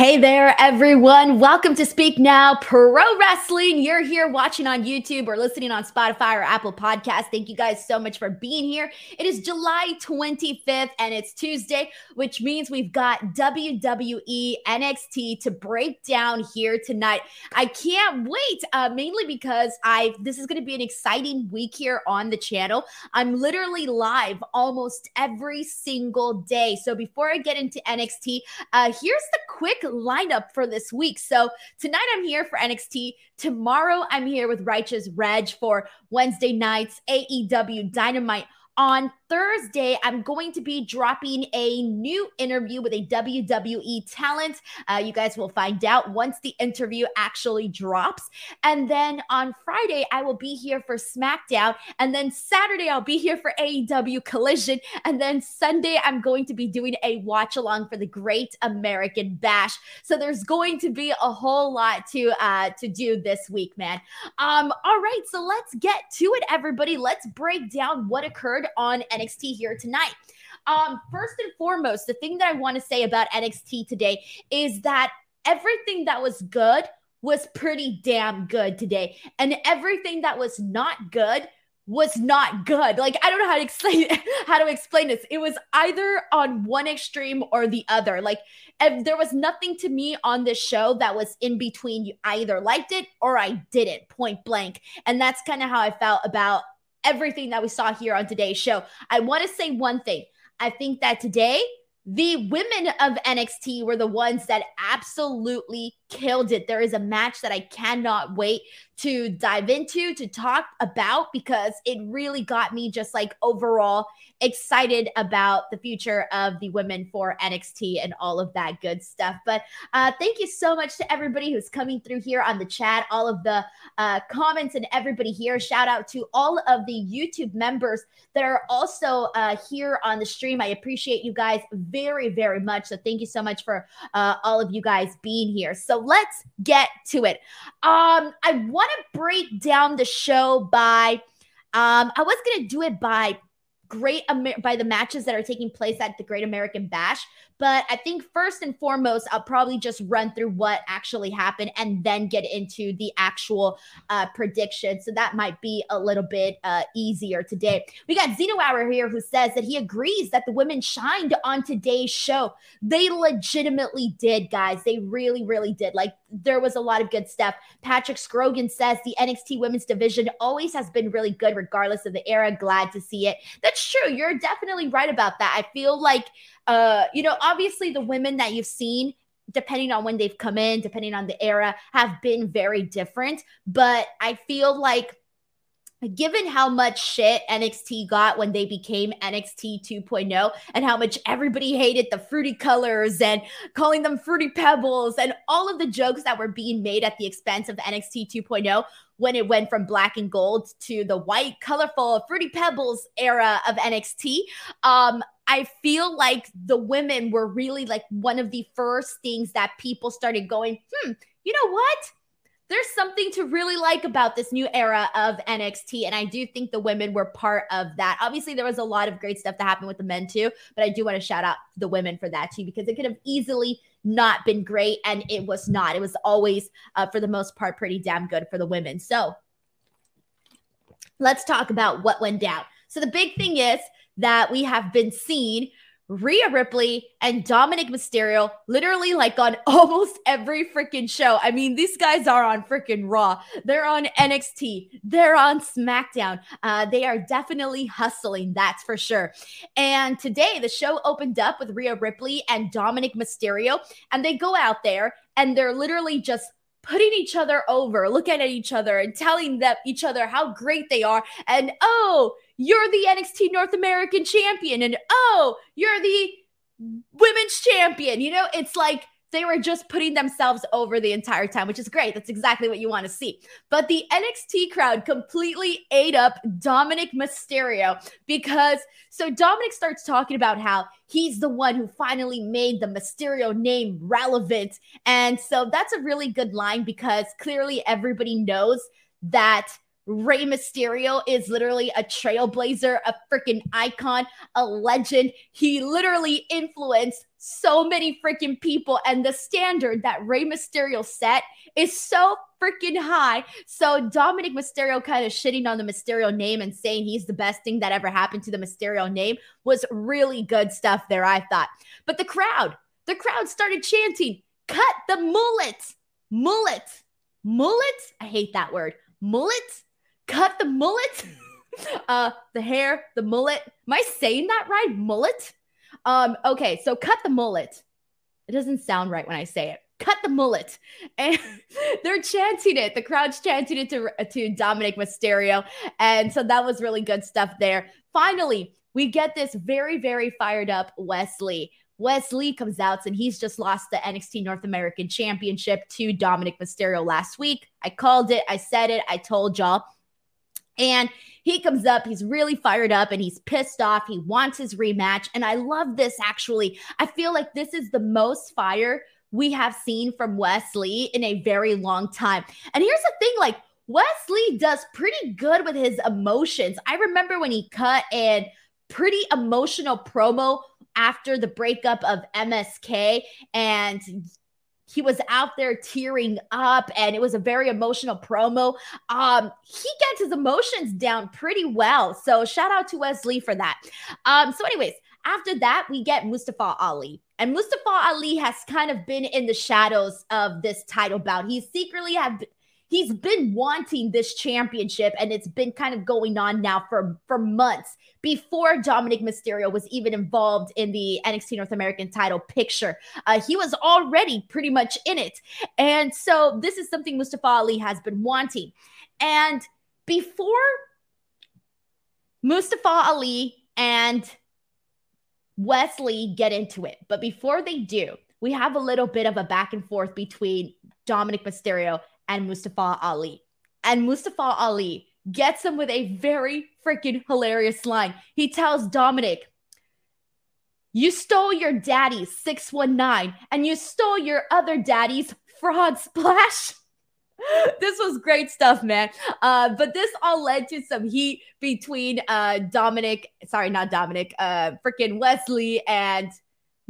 Hey there, everyone. Welcome to Speak Now Pro Wrestling. You're here watching on YouTube or listening on Spotify or Apple Podcasts. Thank you guys so much for being here. It is July 25th and it's Tuesday, which means we've got WWE NXT to break down here tonight. I can't wait, uh, mainly because I this is going to be an exciting week here on the channel. I'm literally live almost every single day. So before I get into NXT, uh, here's the quick lineup for this week. So tonight I'm here for NXT. Tomorrow I'm here with Righteous Reg for Wednesday nights AEW Dynamite on Thursday, I'm going to be dropping a new interview with a WWE talent. Uh, you guys will find out once the interview actually drops. And then on Friday, I will be here for SmackDown. And then Saturday, I'll be here for AEW Collision. And then Sunday, I'm going to be doing a watch along for the Great American Bash. So there's going to be a whole lot to uh, to do this week, man. Um, all right, so let's get to it, everybody. Let's break down what occurred on NXT here tonight. Um, first and foremost, the thing that I want to say about NXT today is that everything that was good was pretty damn good today, and everything that was not good was not good. Like I don't know how to explain how to explain this. It was either on one extreme or the other. Like there was nothing to me on this show that was in between. You either liked it or I didn't, point blank. And that's kind of how I felt about everything that we saw here on today's show. I want to say one thing. I think that today, the women of NXT were the ones that absolutely killed it. There is a match that I cannot wait to dive into, to talk about, because it really got me just like overall excited about the future of the women for NXT and all of that good stuff. But uh, thank you so much to everybody who's coming through here on the chat, all of the uh, comments, and everybody here. Shout out to all of the YouTube members that are also uh, here on the stream. I appreciate you guys very, very much. So thank you so much for uh, all of you guys being here. So let's get to it. Um, I want to break down the show by. Um, I was gonna do it by great Amer- by the matches that are taking place at the Great American Bash. But I think first and foremost, I'll probably just run through what actually happened and then get into the actual uh, prediction. So that might be a little bit uh, easier today. We got Zeno Hour here who says that he agrees that the women shined on today's show. They legitimately did, guys. They really, really did. Like there was a lot of good stuff. Patrick Scrogan says the NXT women's division always has been really good, regardless of the era. Glad to see it. That's true. You're definitely right about that. I feel like uh, you know, obviously the women that you've seen depending on when they've come in, depending on the era, have been very different. But I feel like given how much shit NXT got when they became NXT 2.0 and how much everybody hated the fruity colors and calling them fruity pebbles and all of the jokes that were being made at the expense of NXT 2.0 when it went from black and gold to the white, colorful, fruity pebbles era of NXT. Um, I feel like the women were really like one of the first things that people started going, hmm, you know what? There's something to really like about this new era of NXT. And I do think the women were part of that. Obviously, there was a lot of great stuff that happened with the men too, but I do want to shout out the women for that too, because it could have easily not been great. And it was not. It was always, uh, for the most part, pretty damn good for the women. So let's talk about what went down. So the big thing is that we have been seeing Rhea Ripley and Dominik Mysterio literally like on almost every freaking show. I mean, these guys are on freaking Raw. They're on NXT. They're on SmackDown. Uh, they are definitely hustling, that's for sure. And today the show opened up with Rhea Ripley and Dominik Mysterio, and they go out there and they're literally just putting each other over, looking at each other and telling them each other how great they are. And oh, you're the NXT North American champion. And oh, you're the women's champion. You know, it's like they were just putting themselves over the entire time, which is great. That's exactly what you want to see. But the NXT crowd completely ate up Dominik Mysterio because so Dominik starts talking about how he's the one who finally made the Mysterio name relevant. And so that's a really good line because clearly everybody knows that Rey Mysterio is literally a trailblazer, a freaking icon, a legend. He literally influenced so many freaking people, and the standard that Rey Mysterio set is so freaking high. So Dominik Mysterio kind of shitting on the Mysterio name and saying he's the best thing that ever happened to the Mysterio name was really good stuff there, I thought. But the crowd, the crowd started chanting, cut the mullet, mullet, mullet. I hate that word. Mullet, cut the mullet. uh, the hair, the mullet. Am I saying that right? Mullet. Um, okay, so cut the mullet. It doesn't sound right when I say it cut the mullet. And they're chanting it. The crowd's chanting it to, to Dominik Mysterio. And so that was really good stuff there. Finally, we get this very, very fired up Wes Lee. Wesley comes out and he's just lost the NXT North American Championship to Dominik Mysterio last week. I called it, I said it, I told y'all. And he comes up, he's really fired up and he's pissed off. He wants his rematch. And I love this actually. I feel like this is the most fire we have seen from Wes Lee in a very long time. And here's the thing like, Wes Lee does pretty good with his emotions. I remember when he cut a pretty emotional promo after the breakup of MSK and he was out there tearing up and it was a very emotional promo. Um, he gets his emotions down pretty well. So shout out to Wes Lee for that. Um, so, anyways, after that, we get Mustafa Ali. And Mustafa Ali has kind of been in the shadows of this title bout. He secretly have he's been wanting this championship and it's been kind of going on now for for months before Dominik Mysterio was even involved in the NXT North American title picture. Uh, he was already pretty much in it. And so this is something Mustafa Ali has been wanting. And before Mustafa Ali and Wes Lee get into it. But before they do, we have a little bit of a back and forth between Dominik Mysterio and Mustafa Ali. And Mustafa Ali gets him with a very freaking hilarious line. He tells Dominik, You stole your daddy's 619 and you stole your other daddy's frog splash. this was great stuff, man. Uh, but this all led to some heat between uh, Dominik, sorry, not Dominik, uh, freaking Wes Lee and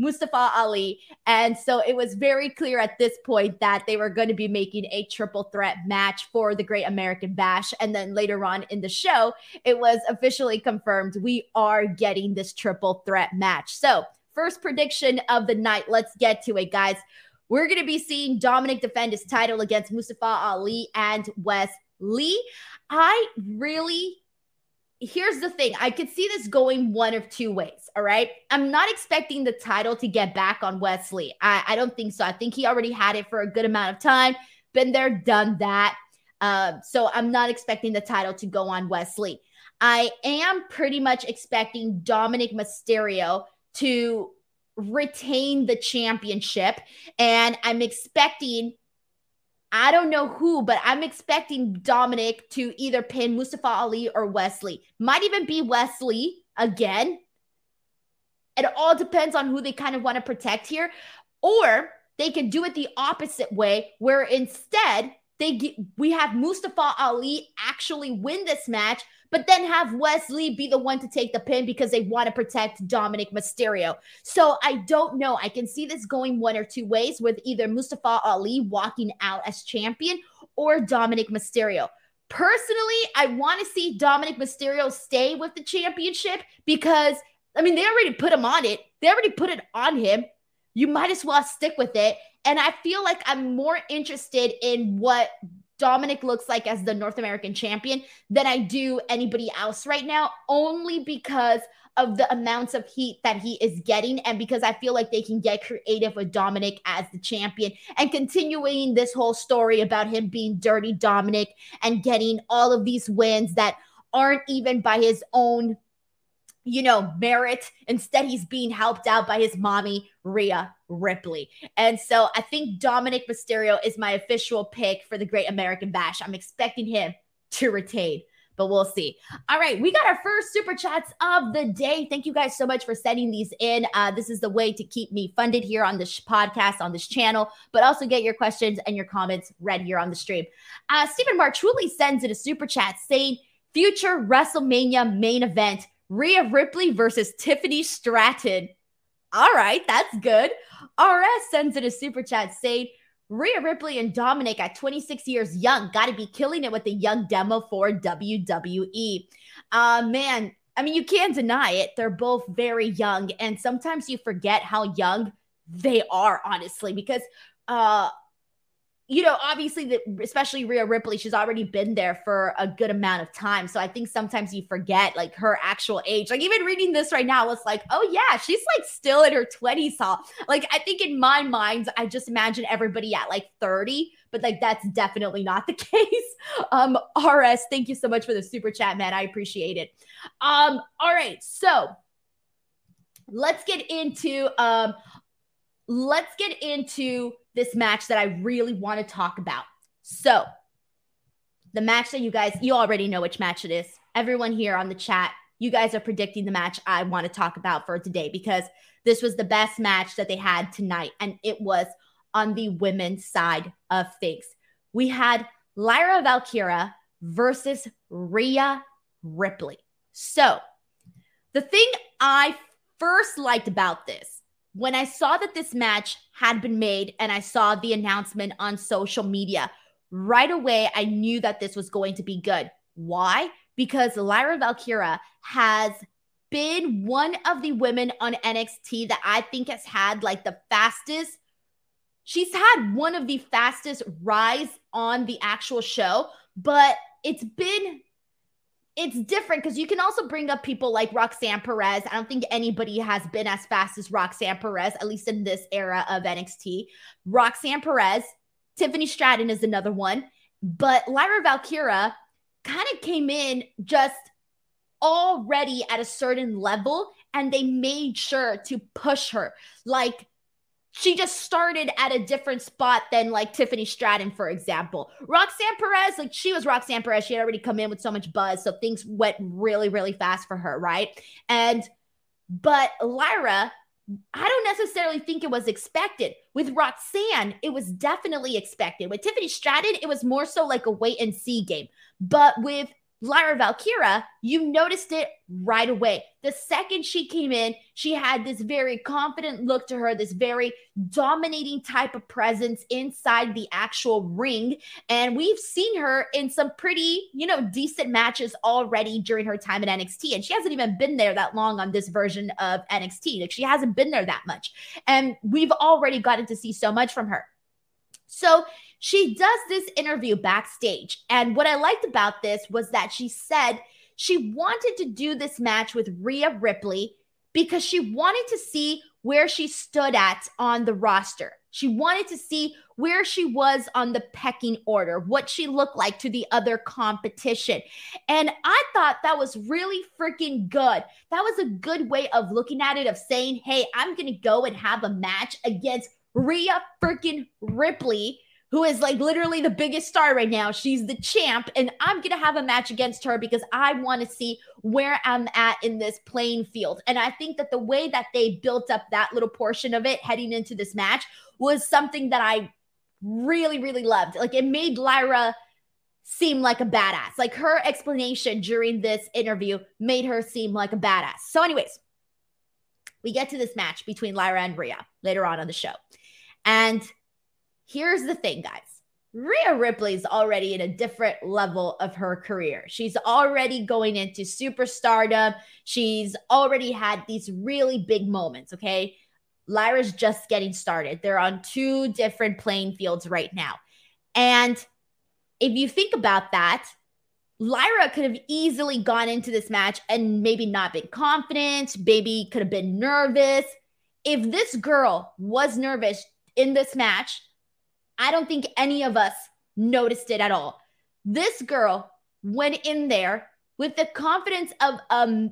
Mustafa Ali. And so it was very clear at this point that they were going to be making a triple threat match for the Great American Bash. And then later on in the show, it was officially confirmed we are getting this triple threat match. So, first prediction of the night. Let's get to it, guys. We're going to be seeing Dominik defend his title against Mustafa Ali and Wes Lee. I really here's the thing I could see this going one of two ways. All right. I'm not expecting the title to get back on Wes Lee. I, I don't think so. I think he already had it for a good amount of time, been there, done that. Uh, so I'm not expecting the title to go on Wes Lee. I am pretty much expecting Dominik Mysterio to retain the championship. And I'm expecting, I don't know who, but I'm expecting Dominik to either pin Mustafa Ali or Wes Lee. Might even be Wes Lee again. It all depends on who they kind of want to protect here. Or they can do it the opposite way, where instead they get, we have Mustafa Ali actually win this match but then have Wes Lee be the one to take the pin because they want to protect Dominik Mysterio. So I don't know. I can see this going one or two ways with either Mustafa Ali walking out as champion or Dominik Mysterio. Personally, I want to see Dominik Mysterio stay with the championship because, I mean, they already put him on it. They already put it on him. You might as well stick with it. And I feel like I'm more interested in what Dominik looks like as the North American champion than I do anybody else right now, only because of the amounts of heat that he is getting, and because I feel like they can get creative with Dominik as the champion and continuing this whole story about him being dirty Dominik and getting all of these wins that aren't even by his own you know, merit. Instead, he's being helped out by his mommy, Rhea Ripley. And so I think Dominik Mysterio is my official pick for the Great American Bash. I'm expecting him to retain. but we'll see. All right, we got our first super chats of the day. Thank you guys so much for sending these in. Uh, this is the way to keep me funded here on this podcast, on this channel, but also get your questions and your comments read here on the stream. Uh, Stephen Marchuli sends in a super chat saying, Future WrestleMania main event Rhea Ripley versus Tiffany Stratton. All right, that's good. RS sends in a super chat saying, Rhea Ripley and Dominik at 26 years young got to be killing it with the young demo for WWE. Uh, man, I mean, you can't deny it. They're both very young, and sometimes you forget how young they are, honestly, because uh, you know, obviously, especially Rhea Ripley, she's already been there for a good amount of time. So I think sometimes you forget like her actual age. Like even reading this right now, it's like, oh yeah, she's like still in her 20s. Huh? Like I think in my mind, I just imagine everybody at like 30, but like that's definitely not the case. Um, RS, thank you so much for the super chat, man. I appreciate it. Um, all right, so let's get into um let's get into this match that I really want to talk about. So, the match that you guys, you already know which match it is. Everyone here on the chat, you guys are predicting the match I want to talk about for today because this was the best match that they had tonight. And it was on the women's side of things. We had Lyra Valkyria versus Rhea Ripley. So, the thing I first liked about this when I saw that this match had been made and I saw the announcement on social media, right away I knew that this was going to be good. Why? Because Lyra Valkyria has been one of the women on NXT that I think has had like the fastest. She's had one of the fastest rise on the actual show, but it's been it's different because you can also bring up people like Roxanne Perez. I don't think anybody has been as fast as Roxanne Perez, at least in this era of NXT. Roxanne Perez, Tiffany Stratton is another one, but Lyra Valkyria kind of came in just already at a certain level and they made sure to push her. Like she just started at a different spot than like Tiffany Stratton, for example. Roxanne Perez, like she was Roxanne Perez. She had already come in with so much buzz. So things went really, really fast for her, right? And, but Lyra, I don't necessarily think it was expected. With Roxanne, it was definitely expected. With Tiffany Stratton, it was more so like a wait and see game. But with Lyra Valkyria, you noticed it right away. The second she came in, she had this very confident look to her, this very dominating type of presence inside the actual ring. And we've seen her in some pretty, you know, decent matches already during her time at NXT. And she hasn't even been there that long on this version of NXT. Like she hasn't been there that much. And we've already gotten to see so much from her. So she does this interview backstage. And what I liked about this was that she said she wanted to do this match with Rhea Ripley because she wanted to see where she stood at on the roster. She wanted to see where she was on the pecking order, what she looked like to the other competition. And I thought that was really freaking good. That was a good way of looking at it, of saying, hey, I'm going to go and have a match against Rhea freaking Ripley who is like literally the biggest star right now. She's the champ, and I'm to have a match against her because I want to see where I'm at in this playing field. And I think that the way that they built up that little portion of it heading into this match was something that I really, really loved. Like it made Lyra seem like a badass. Like her explanation during this interview made her seem like a badass. So, anyways, we get to this match between Lyra and Rhea later on on the show. And here's the thing, guys. Rhea Ripley's already in a different level of her career. She's already going into superstardom. She's already had these really big moments, okay? Lyra's just getting started. They're on two different playing fields right now. And if you think about that, Lyra could have easily gone into this match and maybe not been confident, maybe could have been nervous. If this girl was nervous in this match, I don't think any of us noticed it at all. This girl went in there with the confidence of a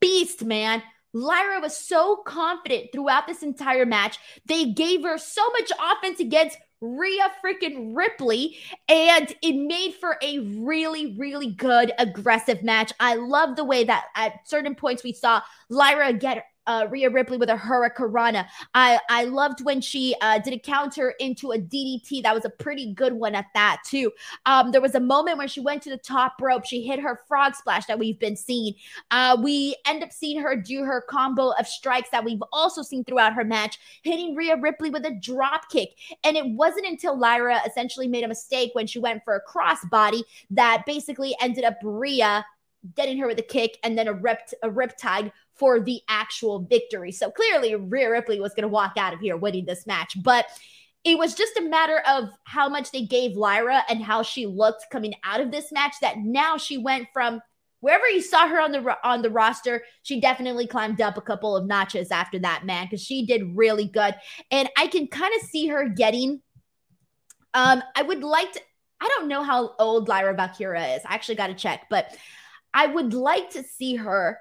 beast, man. Lyra was so confident throughout this entire match. They gave her so much offense against Rhea freaking Ripley, and it made for a really, really good aggressive match. I love the way that at certain points we saw Lyra get uh, Rhea Ripley with a Hurricanrana. I I loved when she uh, did a counter into a DDT. That was a pretty good one at that too. Um, there was a moment where she went to the top rope. She hit her frog splash that we've been seeing. Uh, we end up seeing her do her combo of strikes that we've also seen throughout her match, hitting Rhea Ripley with a drop kick. And it wasn't until Lyra essentially made a mistake when she went for a crossbody that basically ended up Rhea getting her with a kick and then a rip a riptide for the actual victory. So clearly, Rhea Ripley was going to walk out of here winning this match, but it was just a matter of how much they gave Lyra and how she looked coming out of this match. That now she went from wherever you saw her on the on the roster, she definitely climbed up a couple of notches after that, man, because she did really good. And I can kind of see her getting. Um, I would like to. I don't know how old Lyra Valkyria is. I actually got to check, but I would like to see her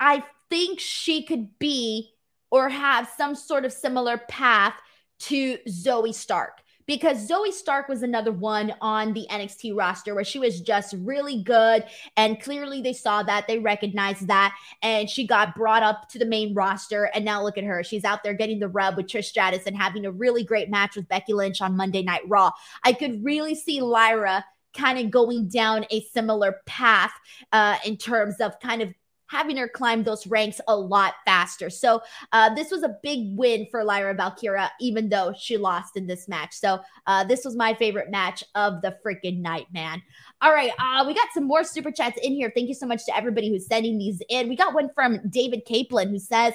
I think she could be or have some sort of similar path to Zoey Stark because Zoey Stark was another one on the NXT roster where she was just really good. And clearly they saw that, they recognized that, and she got brought up to the main roster. And now look at her. She's out there getting the rub with Trish Stratus and having a really great match with Becky Lynch on Monday Night Raw. I could really see Lyra kind of going down a similar path uh, in terms of kind of having her climb those ranks a lot faster. So uh, this was a big win for Lyra Valkyria, even though she lost in this match. So uh, this was my favorite match of the freaking night, man. All right, uh, we got some more super chats in here. Thank you so much to everybody who's sending these in. We got one from David Kaplan who says,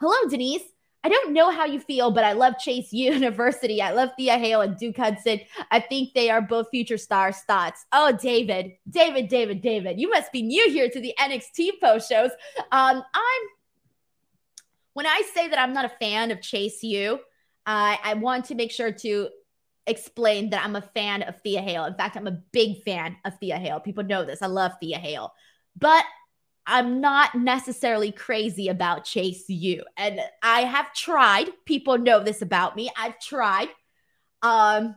"Hello, Denise." I don't know how you feel, but I love Chase University. I love Thea Hale and Duke Hudson. I think they are both future stars. Thoughts? Oh, David, David, David, David. You must be new here to the NXT post shows. Um, I'm when I say that I'm not a fan of Chase U, I, I want to make sure to explain that I'm a fan of Thea Hale. In fact, I'm a big fan of Thea Hale. People know this. I love Thea Hale. But I'm not necessarily crazy about Chase U. And I have tried. People know this about me. I've tried. Um,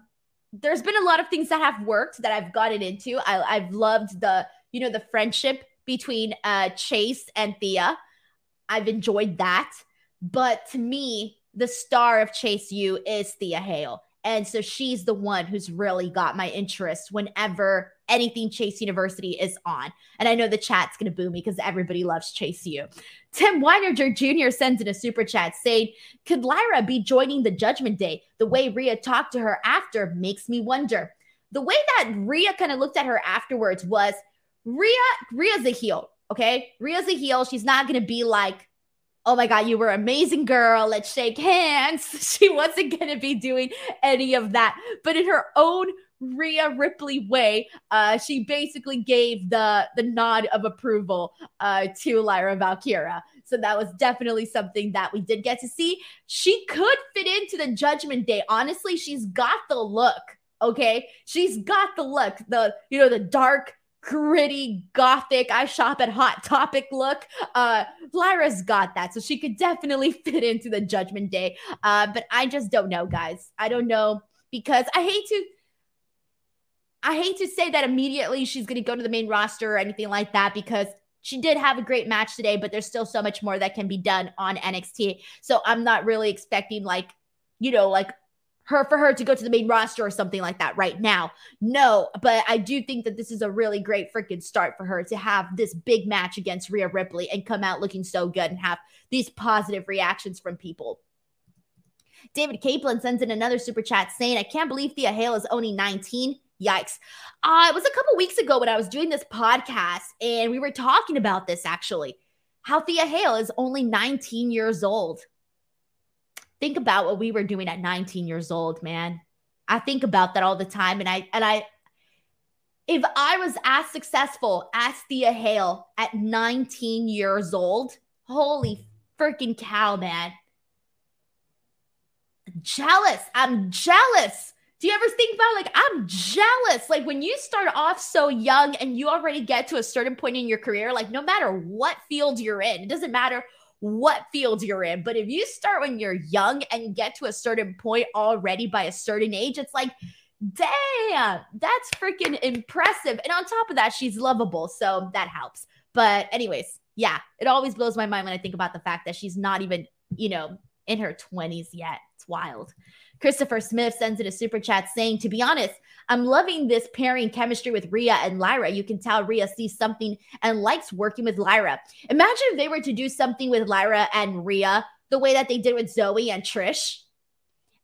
there's been a lot of things that have worked that I've gotten into. I, have loved the, you know, the friendship between uh, Chase and Thea. I've enjoyed that. But to me, the star of Chase U is Thea Hale. And so she's the one who's really got my interest whenever anything Chase University is on. And I know the chat's going to boo me because everybody loves Chase U. Tim Weinerger Jr. sends in a super chat saying, Could Lyra be joining the Judgment Day? The way Rhea talked to her after makes me wonder. The way that Rhea kind of looked at her afterwards was Rhea, Rhea's a heel. Okay. Rhea's a heel. She's not going to be like, oh my God, you were amazing, girl. Let's shake hands. She wasn't going to be doing any of that. But in her own Rhea Ripley way, uh, she basically gave the the nod of approval uh, to Lyra Valkyria. So that was definitely something that we did get to see. She could fit into the Judgment Day. Honestly, she's got the look. Okay, she's got the look. The you know the dark gritty gothic i shop at hot topic look uh lyra's got that so she could definitely fit into the judgment day uh but i just don't know guys i don't know because i hate to i hate to say that immediately she's going to go to the main roster or anything like that because she did have a great match today but there's still so much more that can be done on nxt so i'm not really expecting like you know like her for her to go to the main roster or something like that right now. No, but I do think that this is a really great freaking start for her to have this big match against Rhea Ripley and come out looking so good and have these positive reactions from people. David Kaplan sends in another super chat saying, I can't believe Thea Hale is only 19. Yikes. Uh, it was a couple weeks ago when I was doing this podcast and we were talking about this actually. How Thea Hale is only 19 years old think about what we were doing at 19 years old, man. I think about that all the time. And I, and I, if I was as successful as Thea Hale at 19 years old, holy freaking cow, man. Jealous. I'm jealous. Do you ever think about like I'm jealous? Like when you start off so young and you already get to a certain point in your career, like no matter what field you're in, it doesn't matter what field you're in. But if you start when you're young and get to a certain point already by a certain age, it's like, damn, that's freaking impressive. And on top of that, she's lovable. So that helps. But, anyways, yeah, it always blows my mind when I think about the fact that she's not even, you know, in her 20s yet. It's wild. Christopher Smith sends in a super chat saying, To be honest, I'm loving this pairing chemistry with Rhea and Lyra. You can tell Rhea sees something and likes working with Lyra. Imagine if they were to do something with Lyra and Rhea the way that they did with Zoey and Trish.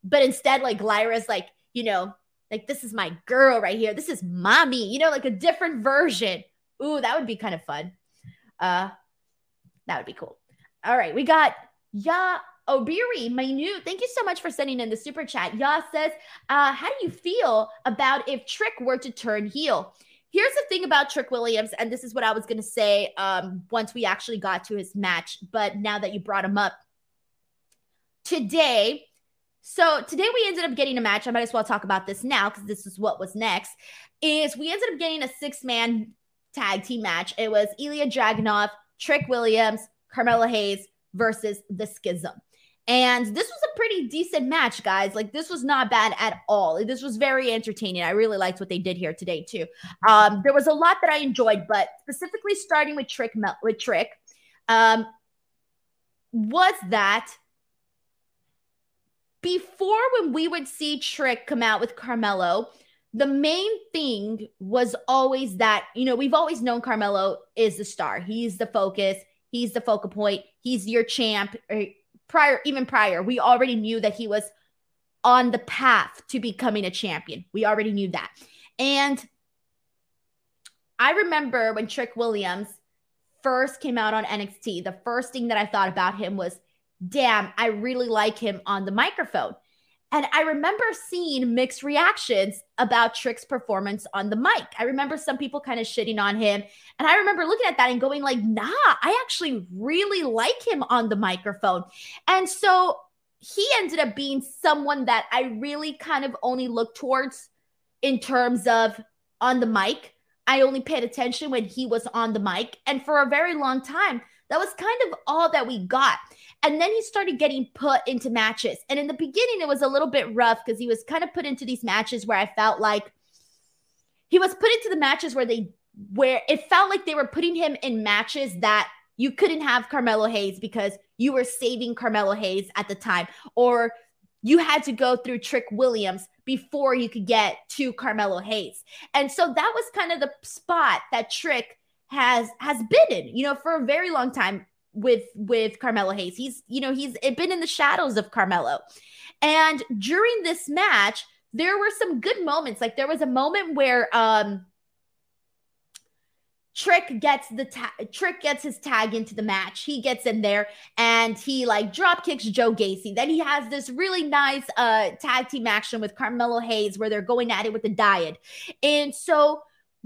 But instead, like Lyra's like, you know, like this is my girl right here. This is mommy, you know, like a different version. Ooh, that would be kind of fun. Uh, that would be cool. All right, we got Ya Obiri, my new, thank you so much for sending in the super chat. Ya says, uh, how do you feel about if Trick were to turn heel? Here's the thing about Trick Williams, and this is what I was going to say um, once we actually got to his match, but now that you brought him up today, so today we ended up getting a match. I might as well talk about this now because this is what was next. Is we ended up getting a six man tag team match. It was Ilja Dragunov, Trick Williams, Carmelo Hayes versus the Schism. And this was a pretty decent match, guys. Like this was not bad at all. This was very entertaining. I really liked what they did here today too. Um, there was a lot that I enjoyed, but specifically starting with Trick with Trick, um, was that before when we would see Trick come out with Carmelo, the main thing was always that, you know, we've always known Carmelo is the star. He's the focus. He's the focal point. He's your champ. Prior, even prior, we already knew that he was on the path to becoming a champion. We already knew that. And I remember when Trick Williams first came out on NXT, the first thing that I thought about him was, damn, I really like him on the microphone. And I remember seeing mixed reactions about Trick's performance on the mic. I remember some people kind of shitting on him. And I remember looking at that and going like, nah, I actually really like him on the microphone. And so he ended up being someone that I really kind of only looked towards in terms of on the mic. I only paid attention when he was on the mic. And for a very long time, that was kind of all that we got. And then he started getting put into matches. And in the beginning, it was a little bit rough because he was kind of put into these matches where I felt like he was put into the matches where they, where it felt like they were putting him in matches that you couldn't have Carmelo Hayes because you were saving Carmelo Hayes at the time, or you had to go through Trick Williams before you could get to Carmelo Hayes. And so that was kind of the spot that Trick has has been in, you know, for a very long time with with Carmelo Hayes. He's, you know, he's been in the shadows of Carmelo. And during this match, there were some good moments. Like there was a moment where um Trick gets the ta- Trick gets his tag into the match. He gets in there and he like drop kicks Joe Gacy. Then he has this really nice uh tag team action with Carmelo Hayes where they're going at it with the diet. And so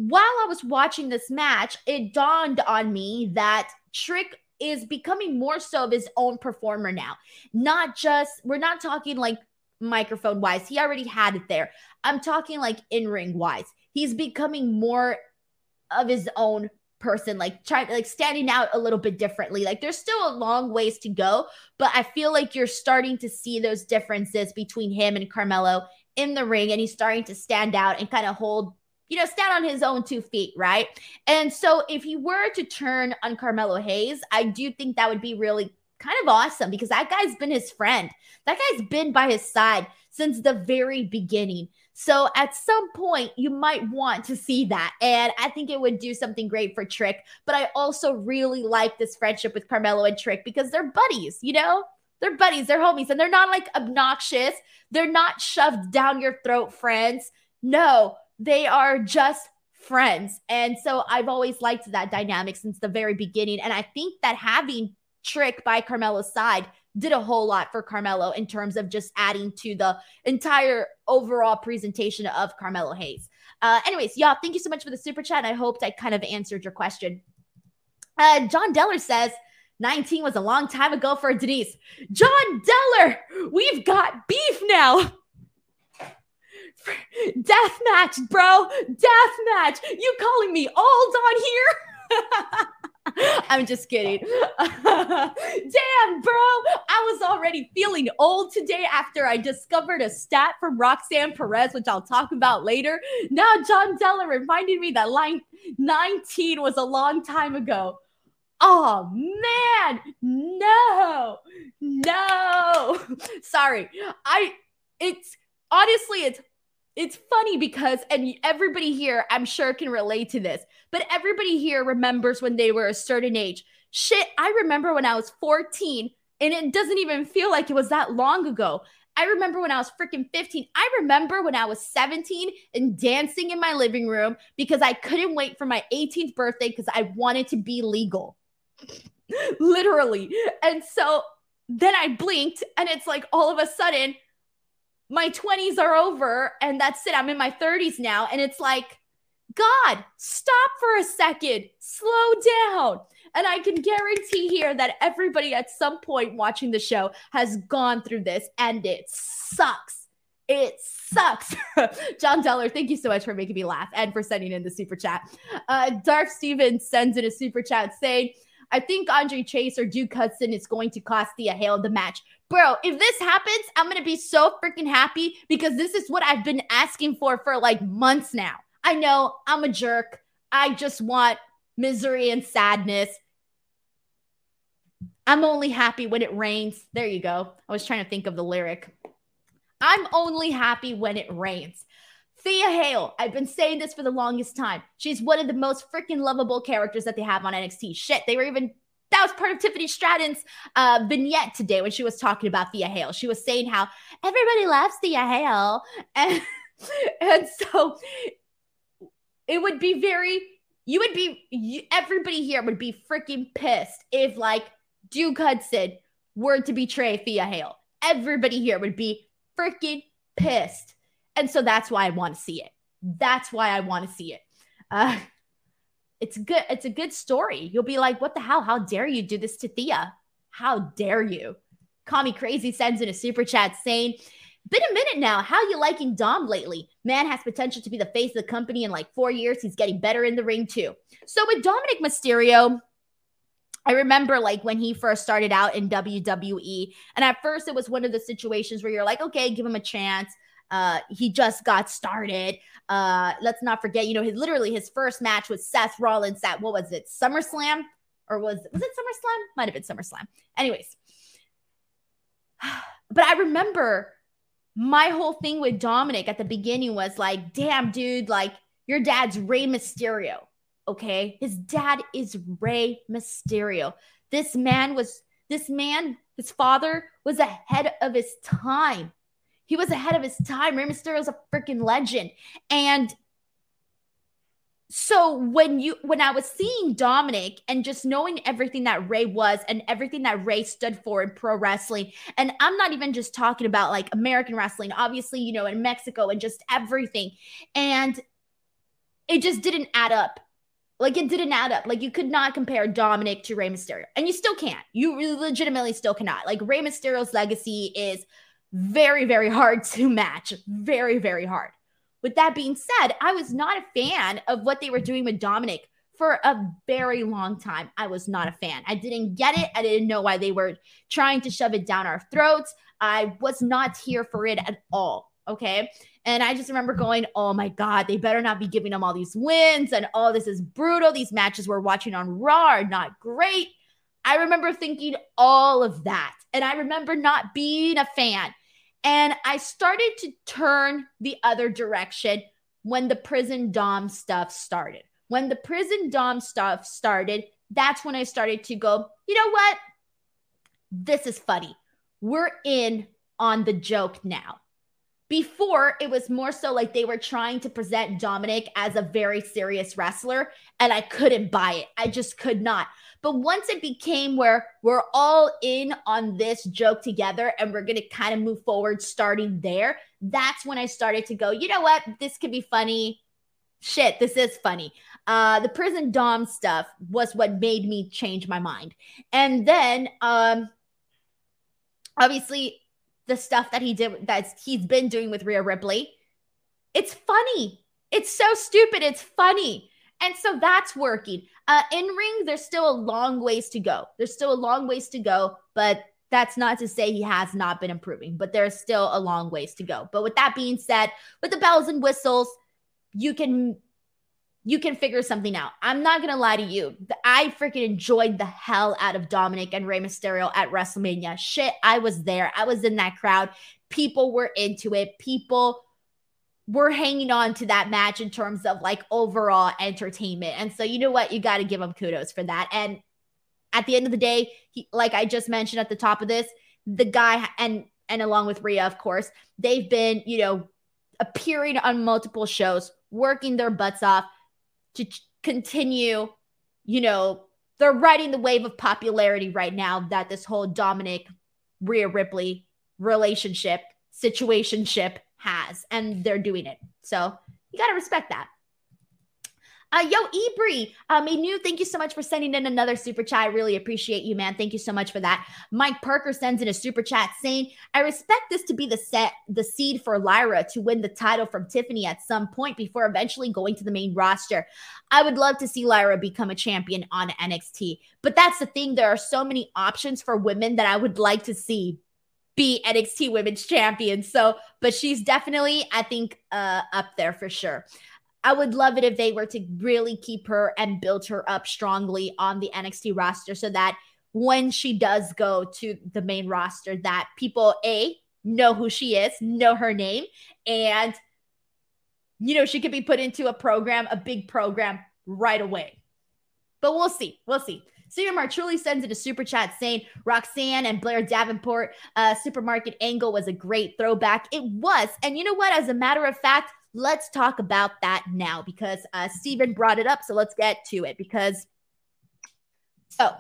while I was watching this match, it dawned on me that Trick is becoming more so of his own performer now. Not just, we're not talking like microphone wise, he already had it there. I'm talking like in ring wise. He's becoming more of his own person like trying like standing out a little bit differently like there's still a long ways to go but i feel like you're starting to see those differences between him and carmelo in the ring and he's starting to stand out and kind of hold you know, stand on his own two feet, right? And so if he were to turn on Carmelo Hayes, I do think that would be really kind of awesome because that guy's been his friend. That guy's been by his side since the very beginning. So at some point, you might want to see that. And I think it would do something great for Trick. But I also really like this friendship with Carmelo and Trick because they're buddies, you know? They're buddies, they're homies, and they're not like obnoxious. They're not shoved down your throat friends. No, they are just friends. And so I've always liked that dynamic since the very beginning. And I think that having Trick by Carmelo's side did a whole lot for Carmelo in terms of just adding to the entire overall presentation of Carmelo Hayes. Uh, anyways, y'all, thank you so much for the super chat. I hoped I kind of answered your question. Uh, John Deller says, 19 was a long time ago for Denise. John Deller, we've got beef now. Death match, bro. Death match. You calling me old on here? I'm just kidding. Damn, bro. I was already feeling old today after I discovered a stat from Roxanne Perez, which I'll talk about later. Now, John Deller reminded me that line 19 was a long time ago. Oh man, no, no. Sorry. I, it's honestly, it's it's funny because and everybody here i'm sure can relate to this but everybody here remembers when they were a certain age. Shit i remember when i was 14 and it doesn't even feel like it was that long ago. I remember when i was freaking 15 i remember when i was 17 and dancing in my living room because i couldn't wait for my 18th birthday because i wanted to be legal. Literally. And so then i blinked and it's like all of a sudden my 20s are over and that's it. I'm in my 30s now. And it's like, God, stop for a second, slow down. And I can guarantee here that everybody at some point watching the show has gone through this and it sucks. It sucks. John Deller, thank you so much for making me laugh and for sending in the super chat. Uh, Darth Stevens sends in a super chat saying, I think Andre Chase or Duke Hudson is going to cost Thea Hale the match. Bro, if this happens, I'm going to be so freaking happy because this is what I've been asking for for like months now. I know I'm a jerk. I just want misery and sadness. I'm only happy when it rains. There you go. I was trying to think of the lyric. I'm only happy when it rains. Thea Hale, I've been saying this for the longest time. She's one of the most freaking lovable characters that they have on NXT. Shit, they were even that was part of Tiffany Stratton's uh, vignette today when she was talking about Thea Hale. She was saying how everybody loves Thea Hale. And, and so it would be very, you would be, you, everybody here would be freaking pissed if like Duke Hudson were to betray Thea Hale. Everybody here would be freaking pissed. And so that's why I want to see it. That's why I want to see it. Uh, it's good. It's a good story. You'll be like, what the hell? How dare you do this to Thea? How dare you? Call me crazy sends in a super chat saying, been a minute now. How you liking Dom lately? Man has potential to be the face of the company in like four years. He's getting better in the ring too. So with Dominik Mysterio, I remember like when he first started out in WWE, and at first it was one of the situations where you're like, okay, give him a chance. Uh, he just got started. Uh, let's not forget, you know, his literally his first match with Seth Rollins at what was it, SummerSlam? Or was was it SummerSlam? Might have been SummerSlam. Anyways. But I remember my whole thing with Dominik at the beginning was like, damn, dude, like your dad's Rey Mysterio. Okay. His dad is Rey Mysterio. This man was, this man, his father was ahead of his time. He was ahead of his time. Rey Mysterio is a freaking legend. And so when you when I was seeing Dominik and just knowing everything that Rey was and everything that Rey stood for in pro wrestling, and I'm not even just talking about like American wrestling, obviously, you know, in Mexico and just everything. And it just didn't add up. Like it didn't add up. Like you could not compare Dominik to Rey Mysterio. And you still can't. You legitimately still cannot. Like Rey Mysterio's legacy is very, very hard to match. Very, very hard. With that being said, I was not a fan of what they were doing with Dominik for a very long time. I was not a fan. I didn't get it. I didn't know why they were trying to shove it down our throats. I was not here for it at all. Okay. And I just remember going, oh my God, they better not be giving them all these wins. And oh, this is brutal. These matches we're watching on Raw are not great. I remember thinking all of that. And I remember not being a fan. And I started to turn the other direction when the prison dom stuff started. When the prison dom stuff started, that's when I started to go, you know what? This is funny. We're in on the joke now. Before, it was more so like they were trying to present Dominik as a very serious wrestler, and I couldn't buy it. I just could not. But once it became where we're all in on this joke together and we're going to kind of move forward starting there, that's when I started to go, you know what? This could be funny. Shit, this is funny. Uh, the prison dom stuff was what made me change my mind. And then, um, obviously, the stuff that he did that he's been doing with Rhea Ripley, it's funny. It's so stupid. It's funny. And so that's working. Uh, in ring, there's still a long ways to go. There's still a long ways to go, but that's not to say he has not been improving, but there's still a long ways to go. But with that being said, with the bells and whistles, you can you can figure something out. I'm not gonna lie to you. I freaking enjoyed the hell out of Dominik and Rey Mysterio at WrestleMania. Shit, I was there. I was in that crowd. People were into it. People were hanging on to that match in terms of like overall entertainment. And so you know what? You got to give him kudos for that. And at the end of the day, he, like I just mentioned at the top of this, the guy and and along with Rhea, of course, they've been, you know, appearing on multiple shows, working their butts off to continue, you know, they're riding the wave of popularity right now that this whole Dominik Rhea Ripley relationship, situationship has, and they're doing it. So you got to respect that. Uh, yo, Ebri, um, new thank you so much for sending in another super chat. I really appreciate you, man. Thank you so much for that. Mike Parker sends in a super chat saying, I respect this to be the set, the seed for Lyra to win the title from Tiffany at some point before eventually going to the main roster. I would love to see Lyra become a champion on NXT. But that's the thing. There are so many options for women that I would like to see be NXT women's champion. So, but she's definitely, I think, uh, up there for sure. I would love it if they were to really keep her and build her up strongly on the NXT roster so that when she does go to the main roster that people a know who she is, know her name and you know she could be put into a program, a big program right away. But we'll see. We'll see. Steven Marchuli sends in a super chat saying Roxanne and Blair Davenport uh, supermarket angle was a great throwback. It was. And you know what? As a matter of fact, let's talk about that now because uh, Steven brought it up. So let's get to it because so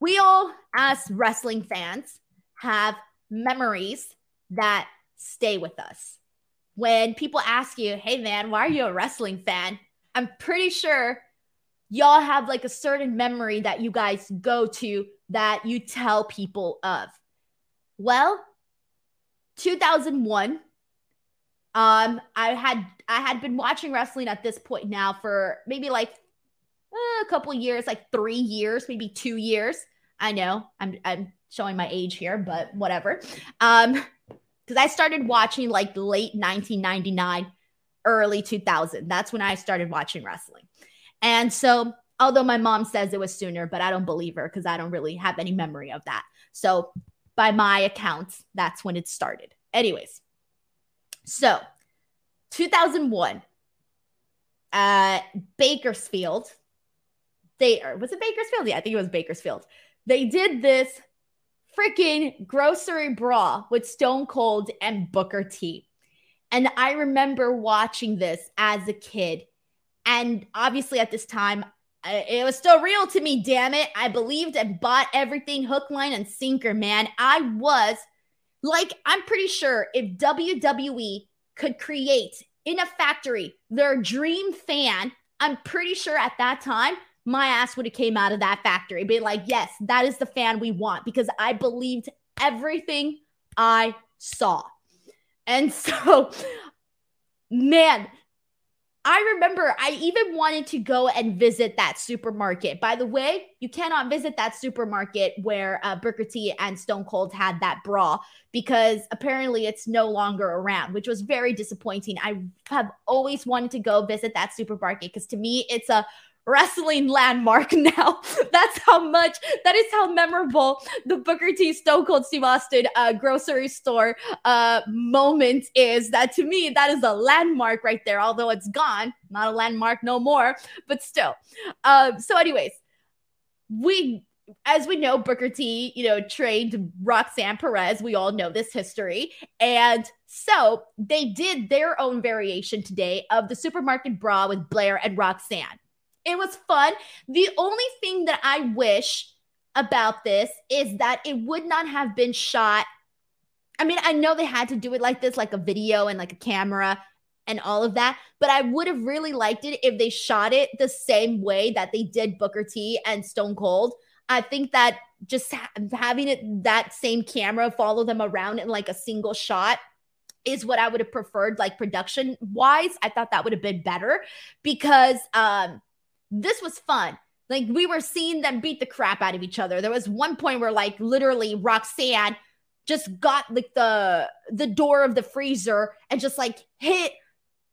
we all, as wrestling fans, have memories that stay with us. When people ask you, hey man, why are you a wrestling fan? I'm pretty sure y'all have like a certain memory that you guys go to that you tell people of. Well, 2001 um, I had I had been watching wrestling at this point now for maybe like uh, a couple years, like three years, maybe two years. I know I'm I'm showing my age here, but whatever. Um, because I started watching like late 1999, early 2000. That's when I started watching wrestling. And so, although my mom says it was sooner, but I don't believe her because I don't really have any memory of that. So, by my accounts, that's when it started. Anyways, so, 2001, uh, Bakersfield. They or was it Bakersfield? Yeah, I think it was Bakersfield. They did this freaking grocery brawl with Stone Cold and Booker T. And I remember watching this as a kid. And obviously, at this time, it was still real to me, damn it. I believed and bought everything hook, line, and sinker, man. I was like, I'm pretty sure if WWE could create in a factory their dream fan, I'm pretty sure at that time my ass would have came out of that factory, be like, yes, that is the fan we want because I believed everything I saw. And so, man, I remember I even wanted to go and visit that supermarket. By the way, you cannot visit that supermarket where uh, Booker T and Stone Cold had that brawl because apparently it's no longer around, which was very disappointing. I have always wanted to go visit that supermarket because to me, it's a wrestling landmark now. That's how much, that is how memorable the Booker T Stone Cold Steve Austin uh, grocery store uh, moment is. That to me, that is a landmark right there, although it's gone, not a landmark no more, but still. Um, so, anyways, we as we know, Booker T, you know, trained Roxanne Perez. We all know this history. And so they did their own variation today of the supermarket bra with Blair and Roxanne. It was fun. The only thing that I wish about this is that it would not have been shot. I mean, I know they had to do it like this, like a video and like a camera and all of that, but I would have really liked it if they shot it the same way that they did Booker T and Stone Cold. I think that just ha- having it that same camera follow them around in like a single shot is what I would have preferred, like production wise. I thought that would have been better because um, this was fun. Like we were seeing them beat the crap out of each other. There was one point where like literally Roxanne just got like the the door of the freezer and just like hit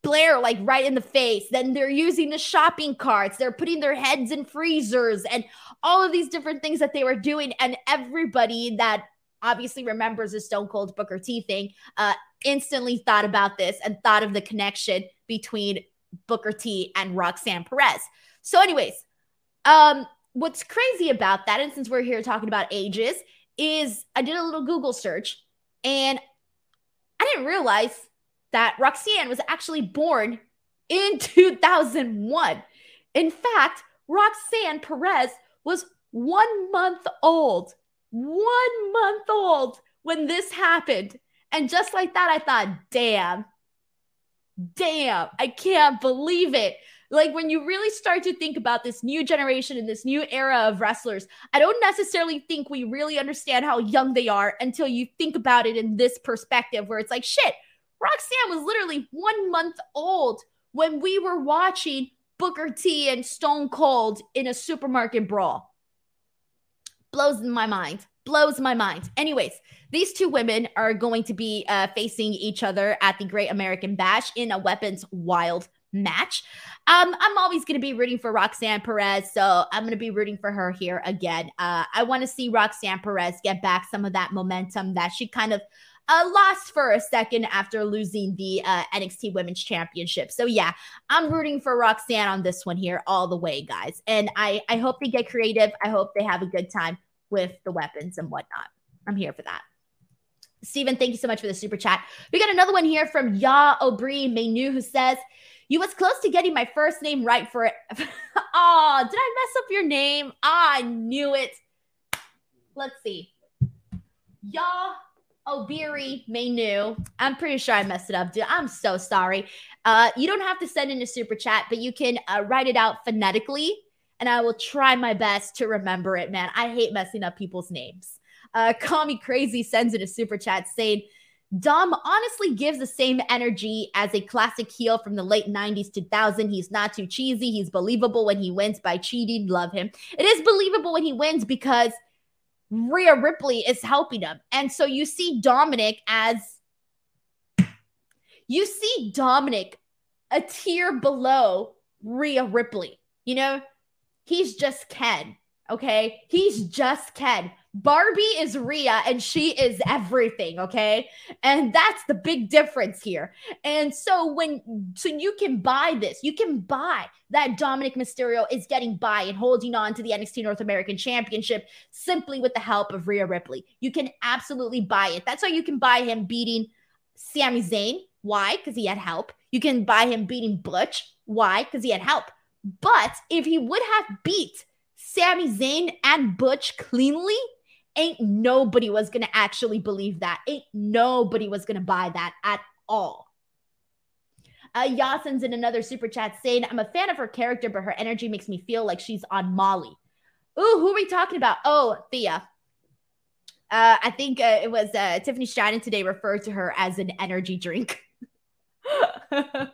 Blair like right in the face. Then they're using the shopping carts. They're putting their heads in freezers and all of these different things that they were doing. And everybody that obviously remembers the Stone Cold Booker T thing uh, instantly thought about this and thought of the connection between Booker T and Roxanne Perez. So, anyways, um, what's crazy about that, and since we're here talking about ages, is I did a little Google search and I didn't realize that Roxanne was actually born in 2001. In fact, Roxanne Perez was one month old, one month old when this happened. And just like that, I thought, damn, damn, I can't believe it. Like when you really start to think about this new generation and this new era of wrestlers, I don't necessarily think we really understand how young they are until you think about it in this perspective where it's like, shit, Roxanne was literally one month old when we were watching Booker T and Stone Cold in a supermarket brawl. Blows my mind. Blows my mind. Anyways, these two women are going to be uh, facing each other at the Great American Bash in a weapons wild match. Um, I'm always going to be rooting for Roxanne Perez, so I'm going to be rooting for her here again. Uh, I want to see Roxanne Perez get back some of that momentum that she kind of uh, lost for a second after losing the uh, NXT Women's Championship. So yeah, I'm rooting for Roxanne on this one here all the way, guys. And I I hope they get creative. I hope they have a good time with the weapons and whatnot. I'm here for that. Stephen, thank you so much for the super chat. We got another one here from Ya Obri Menu who says, you was close to getting my first name right for it. oh, did I mess up your name? Oh, I knew it. Let's see. Ya Obiri Menu. I'm pretty sure I messed it up, dude. I'm so sorry. Uh, you don't have to send in a super chat, but you can uh, write it out phonetically, and I will try my best to remember it, man. I hate messing up people's names. Uh, Call Me Crazy sends in a super chat saying, Dom honestly gives the same energy as a classic heel from the late 90s 2000. He's not too cheesy. He's believable when he wins by cheating. Love him. It is believable when he wins because Rhea Ripley is helping him. And so you see Dominik as you see Dominik a tier below Rhea Ripley. You know, he's just Ken. Okay. He's just Ken. Barbie is Rhea and she is everything, okay? And that's the big difference here. And so when so you can buy this, you can buy that Dominik Mysterio is getting by and holding on to the NXT North American Championship simply with the help of Rhea Ripley. You can absolutely buy it. That's why you can buy him beating Sami Zayn. Why? Because he had help. You can buy him beating Butch. Why? Because he had help. But if he would have beat Sami Zayn and Butch cleanly, ain't nobody was going to actually believe that. Ain't nobody was going to buy that at all. Uh, Yasin's in another super chat saying, I'm a fan of her character, but her energy makes me feel like she's on Molly. Ooh, who are we talking about? Oh, Thea. Uh, I think uh, it was uh, Tiffany Stratton today referred to her as an energy drink. uh,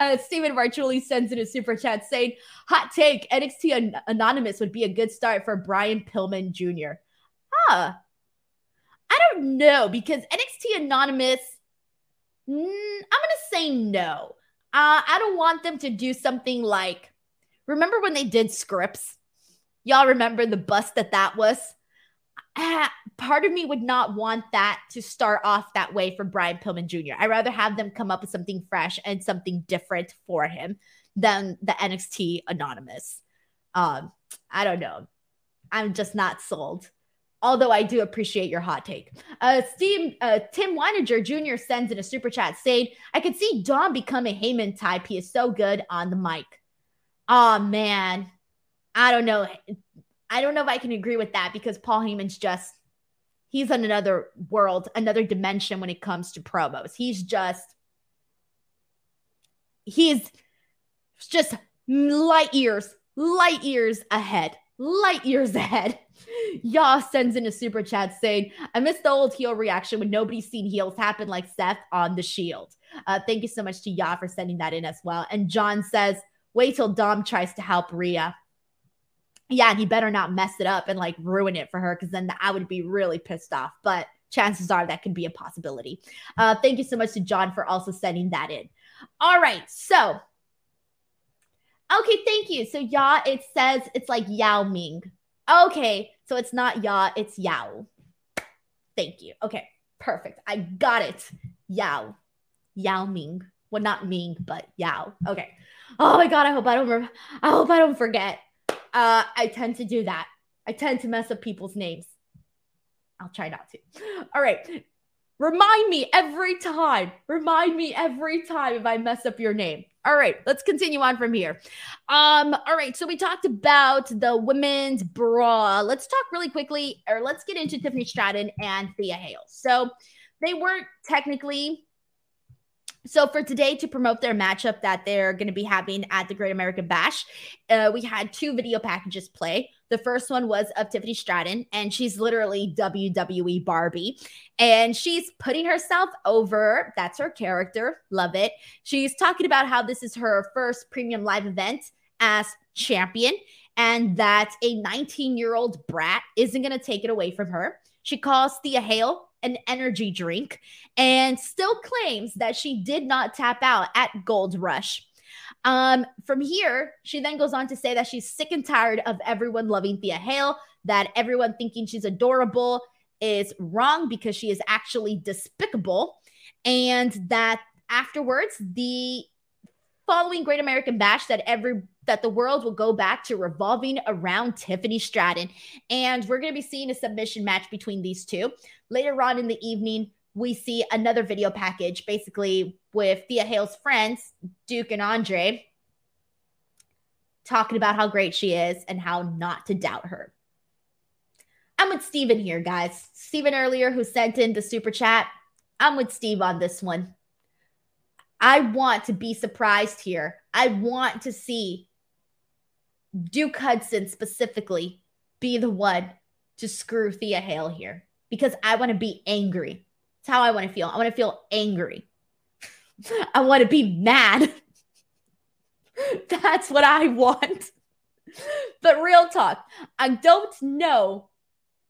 Marchuli sends in a super chat saying, Hot take NXT An- Anonymous would be a good start for Brian Pillman Jr. Huh. I don't know because NXT Anonymous, mm, I'm going to say no. Uh, I don't want them to do something like, remember when they did scripts? Y'all remember the bust that that was? Uh, part of me would not want that to start off that way for Brian Pillman Jr. I'd rather have them come up with something fresh and something different for him than the NXT Anonymous. Um, I don't know. I'm just not sold although I do appreciate your hot take. Uh, Steve, uh, Tim Weininger Jr. sends in a super chat saying, I could see Dom become a Heyman type. He is so good on the mic. Oh, man. I don't know. I don't know if I can agree with that because Paul Heyman's just, he's in another world, another dimension when it comes to promos. He's just, he's just light years, light years ahead light years ahead. Ya sends in a super chat saying, I miss the old heel reaction when nobody's seen heels happen like Seth on the Shield. Uh, thank you so much to Ya for sending that in as well. And John says, wait till Dom tries to help Rhea. Yeah, and he better not mess it up and like ruin it for her because then I would be really pissed off. But chances are that could be a possibility. Uh, thank you so much to John for also sending that in. All right, so okay, thank you. So Ya, it says it's like Yao Ming. Okay, so it's not Ya, it's Yao. Thank you. Okay, perfect. I got it. Yao. Yao Ming. Well, not Ming, but Yao. Okay. Oh my god, I hope I don't. I hope I don't forget. Uh, I tend to do that. I tend to mess up people's names. I'll try not to. All right. Remind me every time. Remind me every time if I mess up your name. All right, let's continue on from here. Um, all right, so we talked about the women's bra. Let's talk really quickly, or let's get into Tiffany Stratton and Thea Hale. So they weren't technically so for today to promote their matchup that they're going to be having at the Great American Bash, uh, we had two video packages play. The first one was of Tiffany Stratton, and she's literally WWE Barbie, and she's putting herself over. That's her character. Love it. She's talking about how this is her first premium live event as champion, and that a 19 year old brat isn't going to take it away from her. She calls Thea Hale an energy drink and still claims that she did not tap out at Gold Rush. Um, from here, she then goes on to say that she's sick and tired of everyone loving Thea Hale, that everyone thinking she's adorable is wrong because she is actually despicable, and that afterwards, the following Great American Bash, that every that the world will go back to revolving around Tiffany Stratton. And we're going to be seeing a submission match between these two. Later on in the evening, we see another video package, basically with Thea Hale's friends, Duke and Andre, talking about how great she is and how not to doubt her. I'm with Steven here, guys. Steven earlier, who sent in the super chat. I'm with Steve on this one. I want to be surprised here. I want to see Duke Hudson specifically be the one to screw Thea Hale here because I want to be angry. That's how I want to feel. I want to feel angry. I want to be mad. That's what I want. But real talk, I don't know.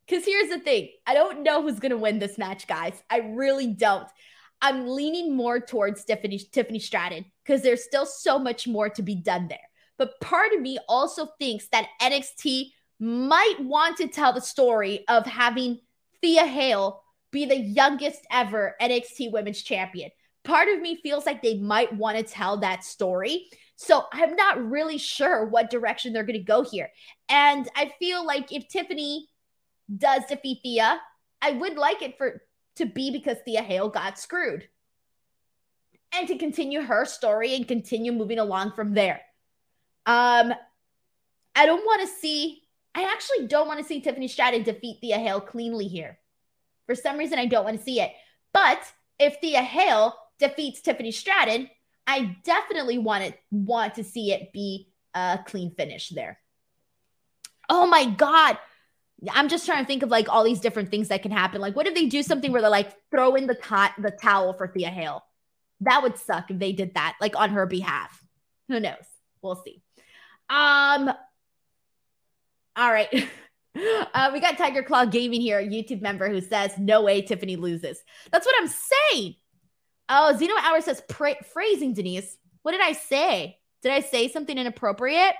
Because here's the thing I don't know who's going to win this match, guys. I really don't. I'm leaning more towards Tiffany, Tiffany Stratton because there's still so much more to be done there. But part of me also thinks that NXT might want to tell the story of having Thea Hale be the youngest ever NXT Women's Champion. Part of me feels like they might want to tell that story. So I'm not really sure what direction they're going to go here. And I feel like if Tiffany does defeat Thea, I would like it for to be because Thea Hale got screwed. And to continue her story and continue moving along from there. Um, I don't want to see, I actually don't want to see Tiffany Stratton defeat Thea Hale cleanly here. For some reason, I don't want to see it. But if Thea Hale defeats Tiffany Stratton, I definitely want it want to see it be a clean finish there. Oh my god. I'm just trying to think of like all these different things that can happen. Like, what if they do something where they're like throw in the t- the towel for Thea Hale? That would suck if they did that, like on her behalf. Who knows? We'll see. Um. All right. Uh, we got Tiger Claw Gaming here, a YouTube member who says, "No way, Tiffany loses." That's what I'm saying. Oh, Zeno Hour says, pra- "Phrasing, Denise. What did I say? Did I say something inappropriate?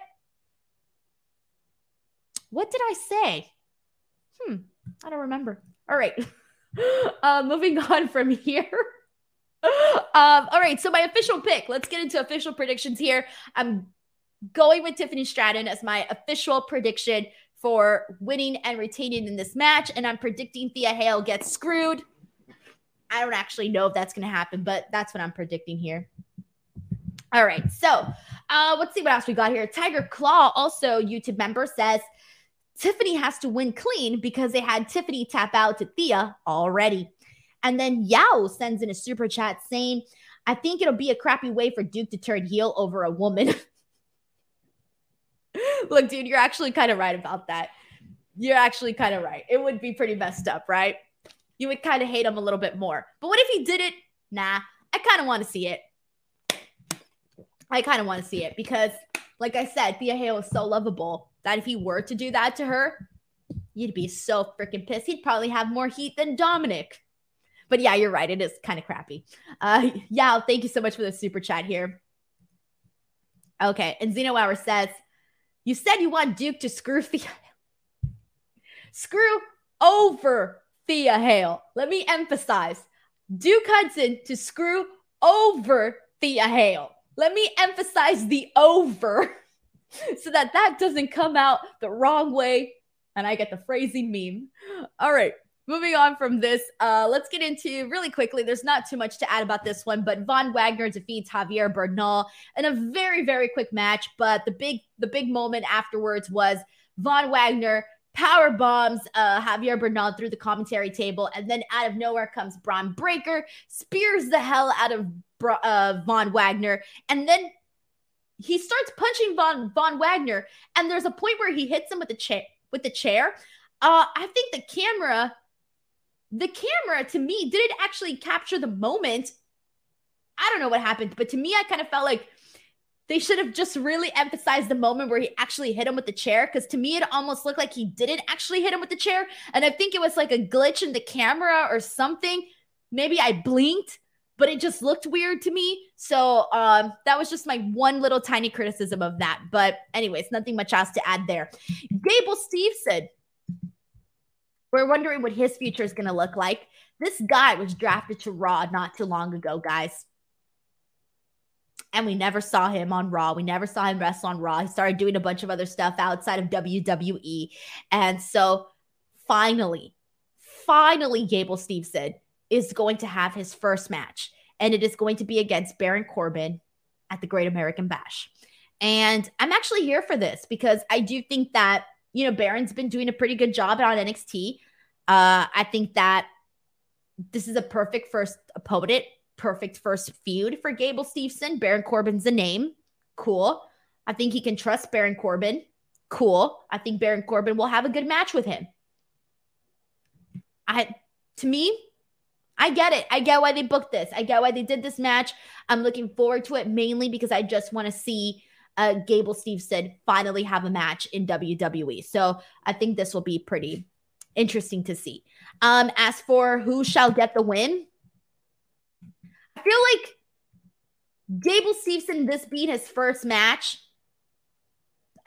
What did I say? Hmm, I don't remember. All right. uh, moving on from here. um, all right, so my official pick. Let's get into official predictions here. I'm going with Tiffany Stratton as my official prediction for winning and retaining in this match. And I'm predicting Thea Hale gets screwed. I don't actually know if that's going to happen, but that's what I'm predicting here. All right. So uh, let's see what else we got here. Tiger Claw, also YouTube member, says Tiffany has to win clean because they had Tiffany tap out to Thea already. And then Yao sends in a super chat saying, I think it'll be a crappy way for Duke to turn heel over a woman. Look, dude, you're actually kind of right about that. You're actually kind of right. It would be pretty messed up, right? You would kind of hate him a little bit more. But what if he did it? Nah, I kind of want to see it. I kind of want to see it because, like I said, Thea Hale is so lovable that if he were to do that to her, you'd be so freaking pissed. He'd probably have more heat than Dominik. But yeah, you're right. It is kind of crappy. Uh, yeah, thank you so much for the super chat here. Okay, and Zeno Hour says, "You said you want Duke to screw Thea, screw over Thea Hale. Let me emphasize, Duke Hudson to screw over Thea Hale. Let me emphasize the over." so that that doesn't come out the wrong way and I get the phrasing meme. All right. Moving on from this, uh, let's get into really quickly. There's not too much to add about this one, but Von Wagner defeats Javier Bernal in a very, very quick match. But the big, the big moment afterwards was Von Wagner power bombs uh, Javier Bernal through the commentary table, and then out of nowhere comes Bron Breakker, spears the hell out of uh, Von Wagner, and then he starts punching Von Von Wagner, and there's a point where he hits him with the chair with the chair. Uh, I think the camera, the camera to me didn't actually capture the moment. I don't know what happened, but to me, I kind of felt like they should have just really emphasized the moment where he actually hit him with the chair because to me it almost looked like he didn't actually hit him with the chair and i think it was like a glitch in the camera or something maybe i blinked but it just looked weird to me. So um, that was just my one little tiny criticism of that. But, anyways, nothing much else to add there. Gable Steveson, we're wondering what his future is going to look like. This guy was drafted to Raw not too long ago, guys. And we never saw him on Raw. We never saw him wrestle on Raw. He started doing a bunch of other stuff outside of WWE. And so finally, finally, Gable Steveson is going to have his first match, and it is going to be against Baron Corbin at the Great American Bash. And I'm actually here for this because I do think that, you know, Baron's been doing a pretty good job on NXT. Uh, I think that this is a perfect first opponent, perfect first feud for Gable Steveson. Baron Corbin's a name. Cool. I think he can trust Baron Corbin. Cool. I think Baron Corbin will have a good match with him. I to me, I get it. I get why they booked this. I get why they did this match. I'm looking forward to it mainly because I just want to see uh, Gable Steveson finally have a match in WWE. So I think this will be pretty interesting to see. Um, as for who shall get the win, I feel like Gable Steveson, this being his first match,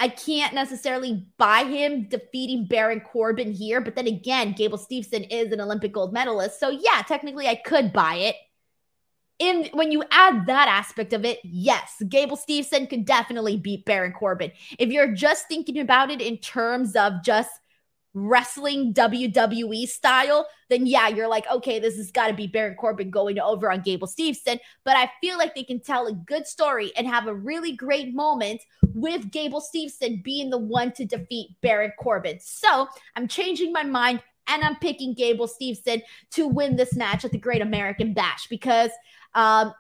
I can't necessarily buy him defeating Baron Corbin here. But then again, Gable Steveson is an Olympic gold medalist. So yeah, technically I could buy it. In when you add that aspect of it, yes, Gable Steveson could definitely beat Baron Corbin. If you're just thinking about it in terms of just wrestling WWE style, then yeah, you're like, okay, this has got to be Baron Corbin going over on Gable Steveson. But I feel like they can tell a good story and have a really great moment with Gable Steveson being the one to defeat Baron Corbin. So I'm changing my mind and I'm picking Gable Steveson to win this match at the Great American Bash because um,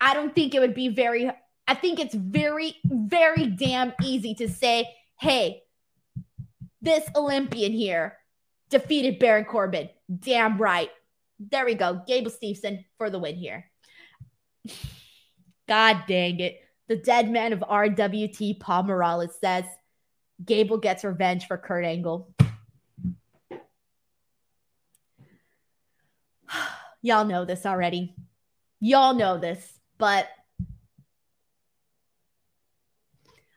I don't think it would be very, I think it's very, very damn easy to say, hey, this Olympian here defeated Baron Corbin. Damn right. There we go. Gable Steveson for the win here. God dang it. The dead man of RWT, Paul Morales, says Gable gets revenge for Kurt Angle. Y'all know this already. Y'all know this, but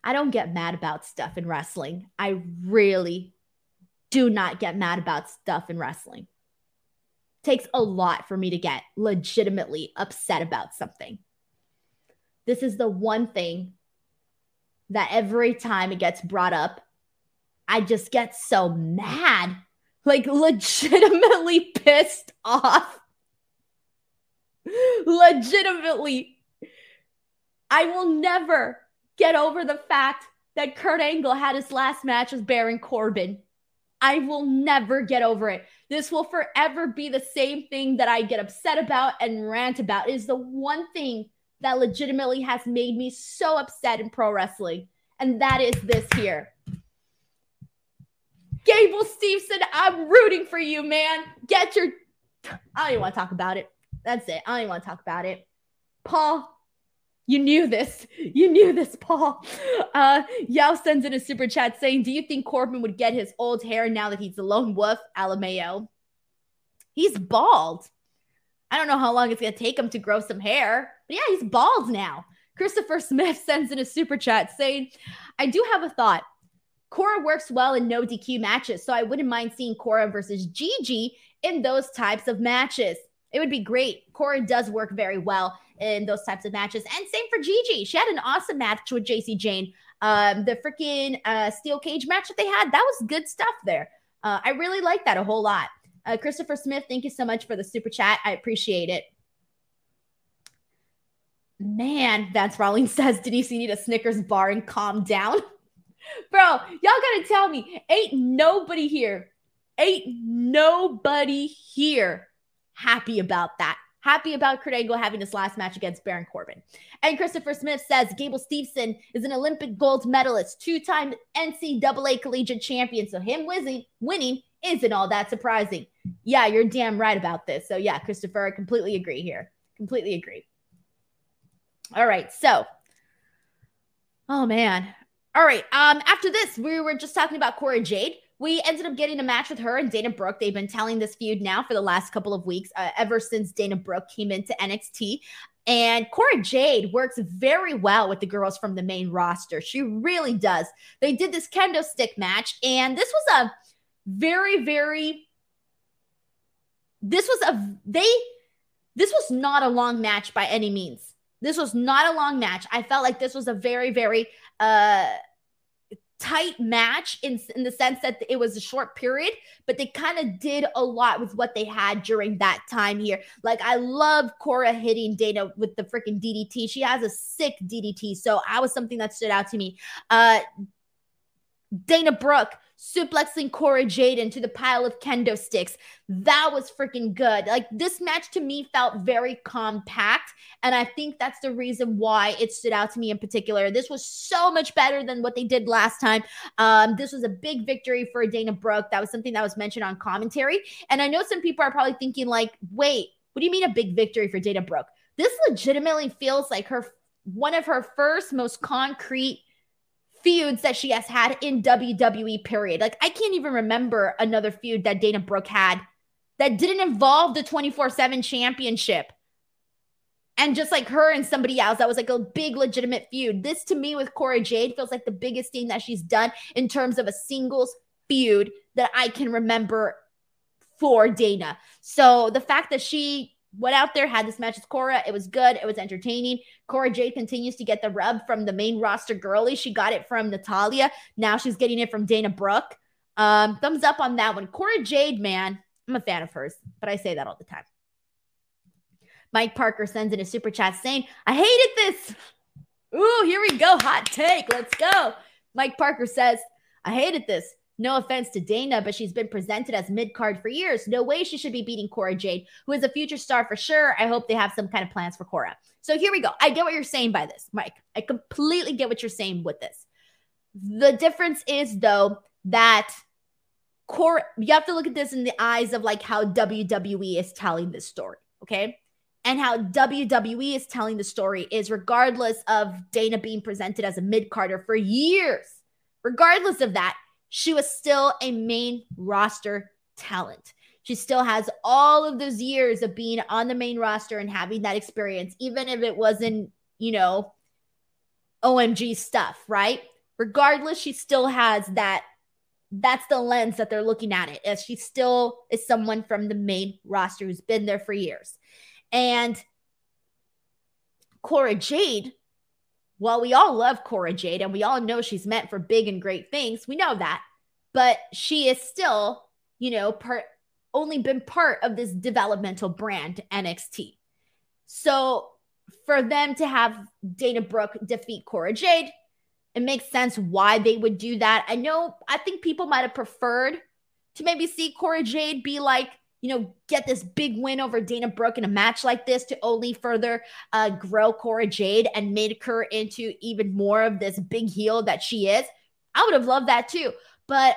I don't get mad about stuff in wrestling. I really do not get mad about stuff in wrestling. It takes a lot for me to get legitimately upset about something. This is the one thing that every time it gets brought up, I just get so mad, like legitimately pissed off. Legitimately. I will never get over the fact that Kurt Angle had his last match with Baron Corbin. I will never get over it. This will forever be the same thing that I get upset about and rant about. It is the one thing that legitimately has made me so upset in pro wrestling. and that is this here. Gable Steveson, I'm rooting for you, man. Get your. I don't even want to talk about it. That's it. I don't even want to talk about it. Paul, you knew this. You knew this, Paul. Uh, Yao sends in a super chat saying, Do you think Corbin would get his old hair now that he's a lone wolf? Alameo. He's bald. I don't know how long it's going to take him to grow some hair, but yeah, he's bald now. Christopher Smith sends in a super chat saying, I do have a thought. Cora works well in no DQ matches, so I wouldn't mind seeing Cora versus Gigi in those types of matches. It would be great. Cora does work very well in those types of matches. And same for Gigi. She had an awesome match with Jacy Jayne. Um, the freaking uh, steel cage match that they had, that was good stuff there. Uh, I really like that a whole lot. Uh, Christopher Smith, thank you so much for the super chat. I appreciate it. Man, Vance Rawlings says Denise, you need a Snickers bar and calm down. Bro, y'all gotta tell me, ain't nobody here, ain't nobody here happy about that. Happy about Kurt Angle having his last match against Baron Corbin. And Christopher Smith says Gable Steveson is an Olympic gold medalist, two time NCAA collegiate champion. So him winning, isn't all that surprising. Yeah, you're damn right about this. So yeah, Christopher, I completely agree here. Completely agree. All right. So, oh man. All right. Um, after this, we were just talking about Cora Jade. We ended up getting a match with her and Dana Brooke. They've been telling this feud now for the last couple of weeks, uh, ever since Dana Brooke came into NXT. And Cora Jade works very well with the girls from the main roster. She really does. They did this kendo stick match, and this was a very, very. This was a they. This was not a long match by any means. This was not a long match. I felt like this was a very, very uh tight match in, in the sense that it was a short period, but they kind of did a lot with what they had during that time here. Like, I love Cora hitting Dana with the freaking DDT. She has a sick DDT. So that was something that stood out to me. Uh, Dana Brooke suplexing Cora Jade into the pile of kendo sticks. That was freaking good. Like this match to me felt very compact. And I think that's the reason why it stood out to me in particular. This was so much better than what they did last time. Um, this was a big victory for Dana Brooke. That was something that was mentioned on commentary. And I know some people are probably thinking, like, wait, what do you mean a big victory for Dana Brooke? This legitimately feels like her one of her first most concrete feuds that she has had in WWE, period. Like, I can't even remember another feud that Dana Brooke had that didn't involve the 24 7 championship. And just like her and somebody else, that was like a big legitimate feud. This to me with Cora Jade feels like the biggest thing that she's done in terms of a singles feud that I can remember for Dana. So the fact that she went out there, had this match with Cora. It was good. It was entertaining. Cora Jade continues to get the rub from the main roster girly. She got it from Natalya. Now she's getting it from Dana Brooke. Um, thumbs up on that one. Cora Jade, man, I'm a fan of hers, but I say that all the time. Mike Parker sends in a super chat saying, I hated this. Ooh, here we go. Hot take. Let's go. Mike Parker says, I hated this. No offense to Dana, but she's been presented as mid card for years. No way she should be beating Cora Jade, who is a future star for sure. I hope they have some kind of plans for Cora. So here we go. I get what you're saying by this, Mike. I completely get what you're saying with this. The difference is, though, that Cora, you have to look at this in the eyes of like how WWE is telling this story, okay? And how WWE is telling the story is regardless of Dana being presented as a mid carder for years, regardless of that, she was still a main roster talent. She still has all of those years of being on the main roster and having that experience, even if it wasn't, you know, OMG stuff, right? Regardless, she still has that. That's the lens that they're looking at it as she still is someone from the main roster who's been there for years. And Cora Jade while we all love Cora Jade and we all know she's meant for big and great things, we know that. But she is still, you know, part only been part of this developmental brand NXT. So for them to have Dana Brooke defeat Cora Jade, it makes sense why they would do that. I know, I think people might have preferred to maybe see Cora Jade be like you know, get this big win over Dana Brooke in a match like this to only further uh, grow Cora Jade and make her into even more of this big heel that she is. I would have loved that too. But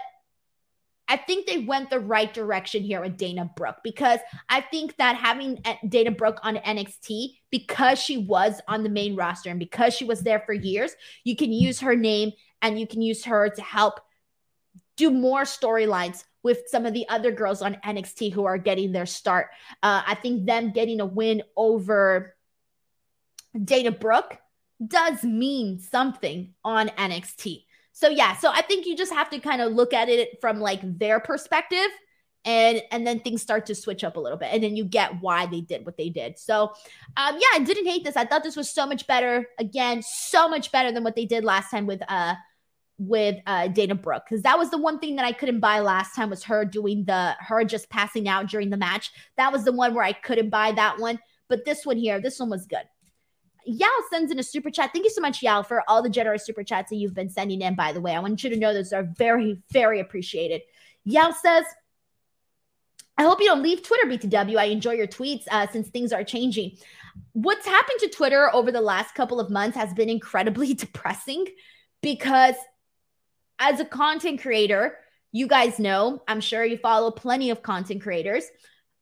I think they went the right direction here with Dana Brooke because I think that having Dana Brooke on NXT, because she was on the main roster and because she was there for years, you can use her name and you can use her to help do more storylines with some of the other girls on NXT who are getting their start. Uh, I think them getting a win over Dana Brooke does mean something on NXT. So yeah, so I think you just have to kind of look at it from like their perspective and and then things start to switch up a little bit and then you get why they did what they did. So um yeah, I didn't hate this. I thought this was so much better. Again, so much better than what they did last time with uh with uh Dana Brooke cuz that was the one thing that I couldn't buy last time was her doing the her just passing out during the match. That was the one where I couldn't buy that one, but this one here, this one was good. Yao sends in a super chat. Thank you so much, Yao, for all the generous super chats that you've been sending in, by the way. I want you to know those are very, very appreciated. Yao says, I hope you don't leave Twitter, BTW. I enjoy your tweets uh, since things are changing. What's happened to Twitter over the last couple of months has been incredibly depressing because as a content creator, you guys know, I'm sure you follow plenty of content creators.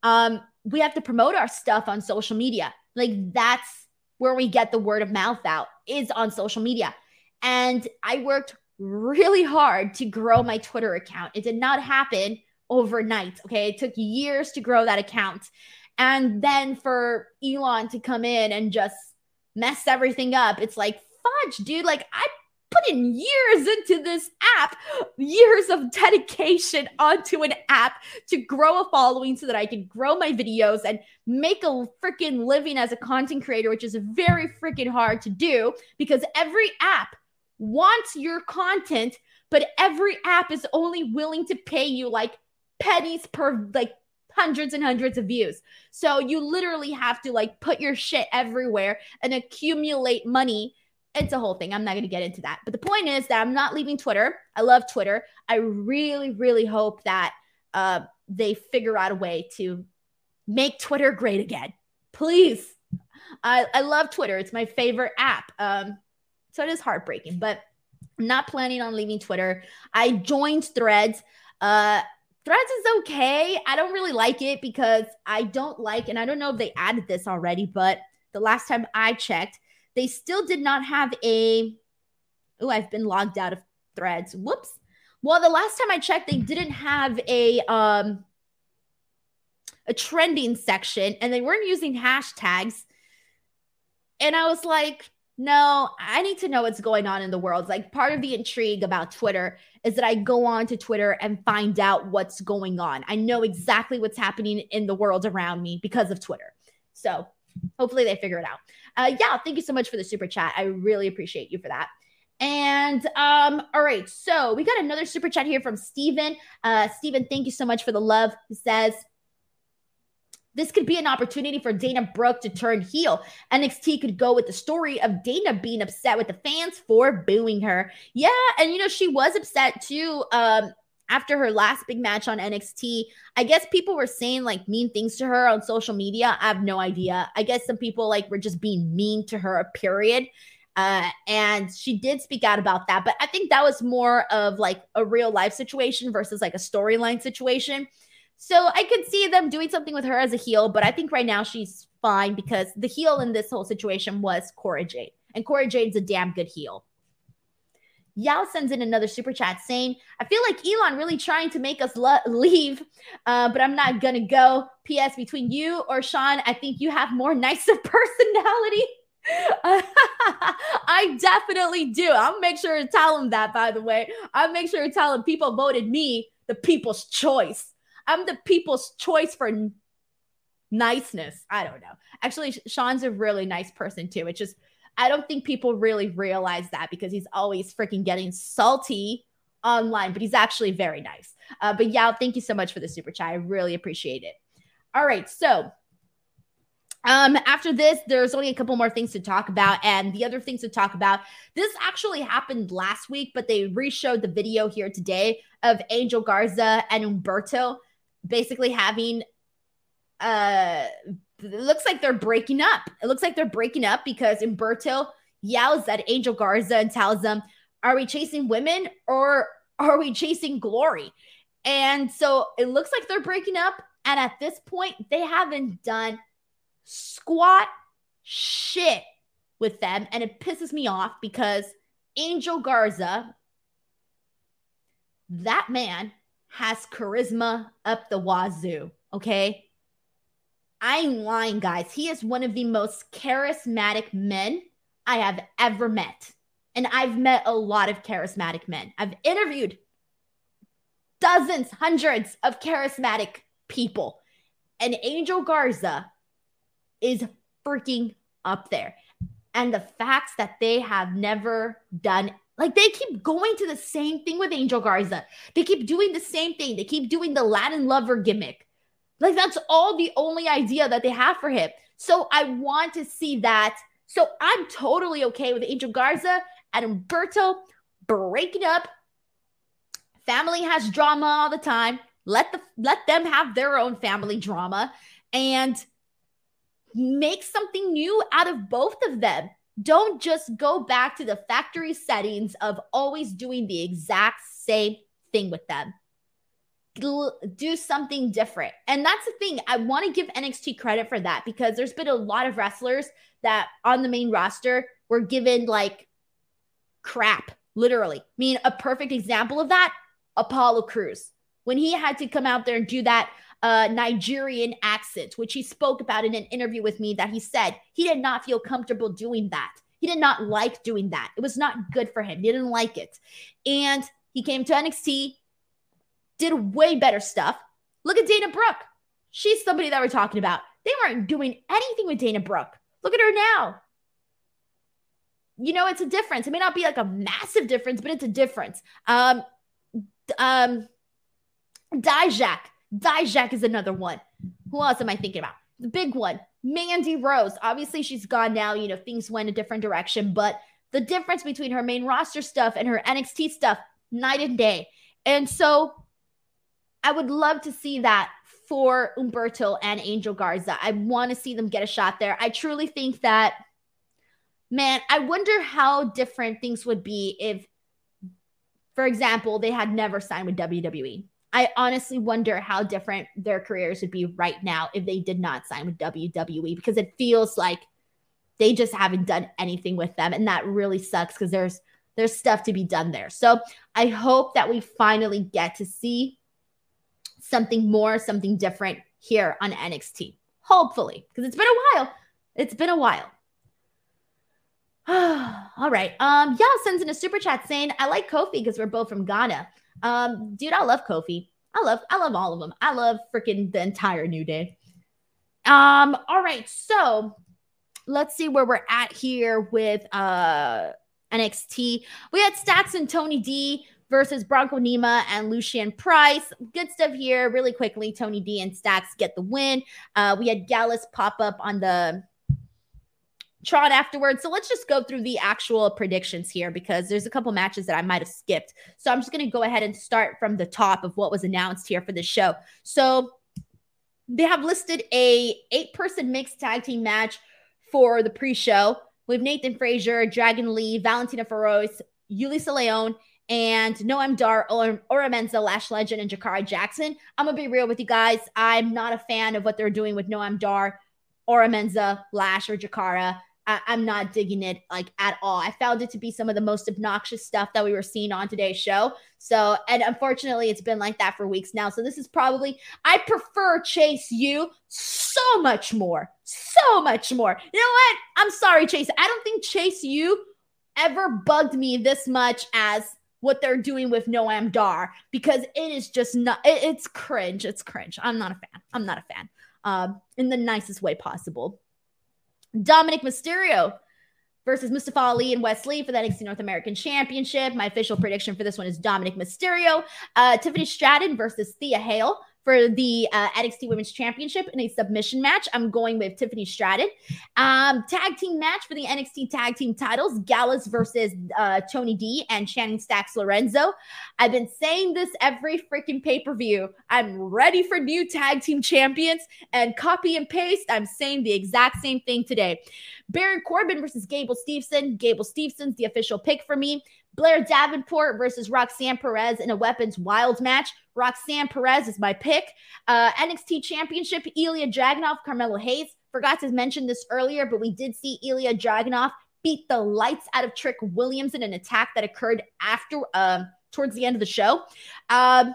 Um, we have to promote our stuff on social media. Like that's where we get the word of mouth out is on social media. And I worked really hard to grow my Twitter account. It did not happen overnight. Okay. It took years to grow that account. And then for Elon to come in and just mess everything up, it's like, fudge, dude. Like, I put in years into this app, years of dedication onto an app to grow a following so that I can grow my videos and make a freaking living as a content creator, which is very freaking hard to do because every app wants your content, but every app is only willing to pay you like pennies per like hundreds and hundreds of views. So you literally have to like put your shit everywhere and accumulate money it's a whole thing. I'm not going to get into that. But the point is that I'm not leaving Twitter. I love Twitter. I really, really hope that uh, they figure out a way to make Twitter great again. Please. I, I love Twitter. It's my favorite app. Um, so it is heartbreaking, but I'm not planning on leaving Twitter. I joined Threads. Uh, Threads is okay. I don't really like it because I don't like, and I don't know if they added this already, but the last time I checked, they still did not have a. Oh, I've been logged out of threads. Whoops. Well, the last time I checked, they didn't have a um a trending section and they weren't using hashtags. And I was like, no, I need to know what's going on in the world. Like part of the intrigue about Twitter is that I go on to Twitter and find out what's going on. I know exactly what's happening in the world around me because of Twitter. So hopefully they figure it out. Uh, yeah, thank you so much for the super chat. I really appreciate you for that. And um, all right, so we got another super chat here from Steven. Uh, Steven, thank you so much for the love. He says, this could be an opportunity for Dana Brooke to turn heel. NXT could go with the story of Dana being upset with the fans for booing her. Yeah, and you know, she was upset too. Um, after her last big match on NXT, I guess people were saying like mean things to her on social media. I have no idea. I guess some people like were just being mean to her, period. Uh, and she did speak out about that. But I think that was more of like a real life situation versus like a storyline situation. So I could see them doing something with her as a heel, but I think right now she's fine because the heel in this whole situation was Cora Jade. And Cora Jade's a damn good heel. Yao sends in another super chat saying, I feel like Elon really trying to make us lo- leave, uh, but I'm not going to go. P.S. Between you or Sean, I think you have more nicer personality. I definitely do. I'll make sure to tell him that, by the way. I'll make sure to tell him people voted me the people's choice. I'm the people's choice for n- niceness. I don't know. Actually, Sean's a really nice person, too. It's just I don't think people really realize that because he's always freaking getting salty online, but he's actually very nice. Uh, but Yao, thank you so much for the super chat. I really appreciate it. All right, so um, after this, there's only a couple more things to talk about. And the other things to talk about, this actually happened last week, but they re-showed the video here today of Angel Garza and Humberto basically having uh, it looks like they're breaking up. It looks like they're breaking up because Humberto yells at Angel Garza and tells them, Are we chasing women or are we chasing glory? And so it looks like they're breaking up. And at this point, they haven't done squat shit with them. And it pisses me off because Angel Garza, that man has charisma up the wazoo. Okay. I ain't lying, guys. He is one of the most charismatic men I have ever met. And I've met a lot of charismatic men. I've interviewed dozens, hundreds of charismatic people. And Angel Garza is freaking up there. And the facts that they have never done, like they keep going to the same thing with Angel Garza. They keep doing the same thing. They keep doing the Latin lover gimmick. Like that's all the only idea that they have for him. So I want to see that. So I'm totally okay with Angel Garza and Humberto breaking up. Family has drama all the time. Let the let them have their own family drama and make something new out of both of them. Don't just go back to the factory settings of always doing the exact same thing with them. Do something different. And that's the thing. I want to give NXT credit for that because there's been a lot of wrestlers that on the main roster were given like crap, literally. I mean, a perfect example of that Apollo Crews. When he had to come out there and do that uh, Nigerian accent, which he spoke about in an interview with me, that he said he did not feel comfortable doing that. He did not like doing that. It was not good for him. He didn't like it. And he came to NXT, did way better stuff. Look at Dana Brooke. She's somebody that we're talking about. They weren't doing anything with Dana Brooke. Look at her now. You know, it's a difference. It may not be like a massive difference, but it's a difference. Um, um, Dijak Dijak is another one. Who else am I thinking about? The big one, Mandy Rose. Obviously, she's gone now. You know, things went a different direction, but the difference between her main roster stuff and her NXT stuff, night and day. And so I would love to see that for Humberto and Angel Garza. I want to see them get a shot there. I truly think that, man, I wonder how different things would be if, for example, they had never signed with WWE. I honestly wonder how different their careers would be right now if they did not sign with WWE because it feels like they just haven't done anything with them and that really sucks because there's there's stuff to be done there. So I hope that we finally get to see something more, something different here on NXT. Hopefully, because it's been a while. It's been a while. All right. Um, y'all sends in a super chat saying, I like Kofi because we're both from Ghana. Um, dude, I love Kofi. I love, I love all of them. I love freaking the entire New Day. Um, all right, so let's see where we're at here with uh NXT. We had Stacks and Tony D versus Bronco Nima and Lucien Price. Good stuff here. Really quickly, Tony D and Stacks get the win. Uh, we had Gallus pop up on the Tron afterwards. So let's just go through the actual predictions here because there's a couple matches that I might have skipped. So I'm just going to go ahead and start from the top of what was announced here for the show. So they have listed a eight person mixed tag team match for the pre-show with Nathan Frazer, Dragon Lee, Valentina Feroz, Yulisa Leon, and Noam Dar, or Oro Mensah, Lash Legend, and Jakara Jackson. I'm gonna be real with you guys. I'm not a fan of what they're doing with Noam Dar, Oro Mensah, Lash, or Jakara. I, am not digging it like at all. I found it to be some of the most obnoxious stuff that we were seeing on today's show. So, and unfortunately, it's been like that for weeks now. So, this is probably, I prefer Chase U so much more, so much more. You know what? I'm sorry, Chase. I don't think Chase U ever bugged me this much as what they're doing with Noam Dar because it is just not, it, it's cringe. It's cringe. I'm not a fan. I'm not a fan um, in the nicest way possible. Dominik Mysterio versus Mustafa Ali and Wes Lee for the NXT North American Championship. My official prediction for this one is Dominik Mysterio. Uh, Tiffany Stratton versus Thea Hale for the uh, NXT Women's Championship in a submission match. I'm going with Tiffany Stratton. Um, tag team match for the NXT Tag Team titles Gallus versus uh, Tony D and Channing Stacks Lorenzo. I've been saying this every freaking pay per view. I'm ready for new tag team champions and copy and paste. I'm saying the exact same thing today. Baron Corbin versus Gable Steveson. Gable Steveson's the official pick for me. Blair Davenport versus Roxanne Perez in a Weapons Wild match. Roxanne Perez is my pick. Uh, NXT Championship, Ilja Dragunov, Carmelo Hayes. Forgot to mention this earlier, but we did see Ilja Dragunov beat the lights out of Trick Williams in an attack that occurred after, uh, towards the end of the show. Um,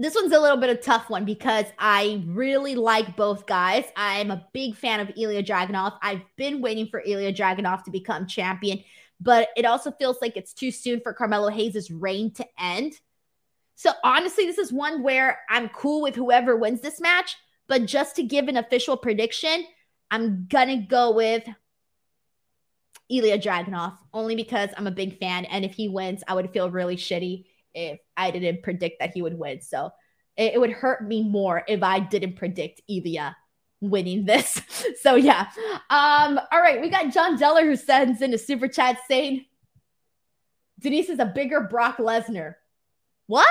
this one's a little bit of tough one because I really like both guys. I'm a big fan of Ilja Dragunov. I've been waiting for Ilja Dragunov to become champion, but it also feels like it's too soon for Carmelo Hayes' reign to end. So honestly, this is one where I'm cool with whoever wins this match, but just to give an official prediction, I'm gonna go with Ilja Dragunov only because I'm a big fan, and if he wins, I would feel really shitty if I didn't predict that he would win. So it, it would hurt me more if I didn't predict Ilja winning this. so yeah. Um, all right, we got John Deller who sends in a super chat saying Denise is a bigger Brock Lesnar. What?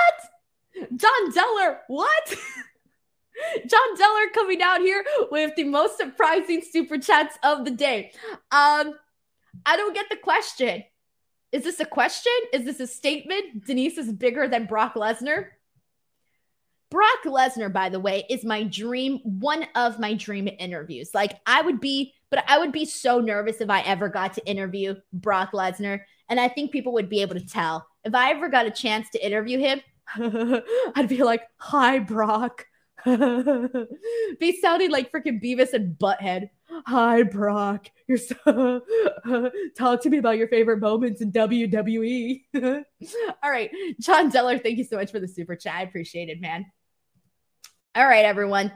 John Deller, what? John Deller coming out here with the most surprising super chats of the day. Um, I don't get the question. Is this a question? Is this a statement? Denise is bigger than Brock Lesnar? Brock Lesnar, by the way, is my dream, one of my dream interviews. Like I would be, but I would be so nervous if I ever got to interview Brock Lesnar. And I think people would be able to tell. If I ever got a chance to interview him, I'd be like, hi, Brock. be sounding like freaking Beavis and Butthead. Hi, Brock. You're so talk to me about your favorite moments in WWE. All right, John Deller, thank you so much for the super chat. I appreciate it, man. All right, everyone.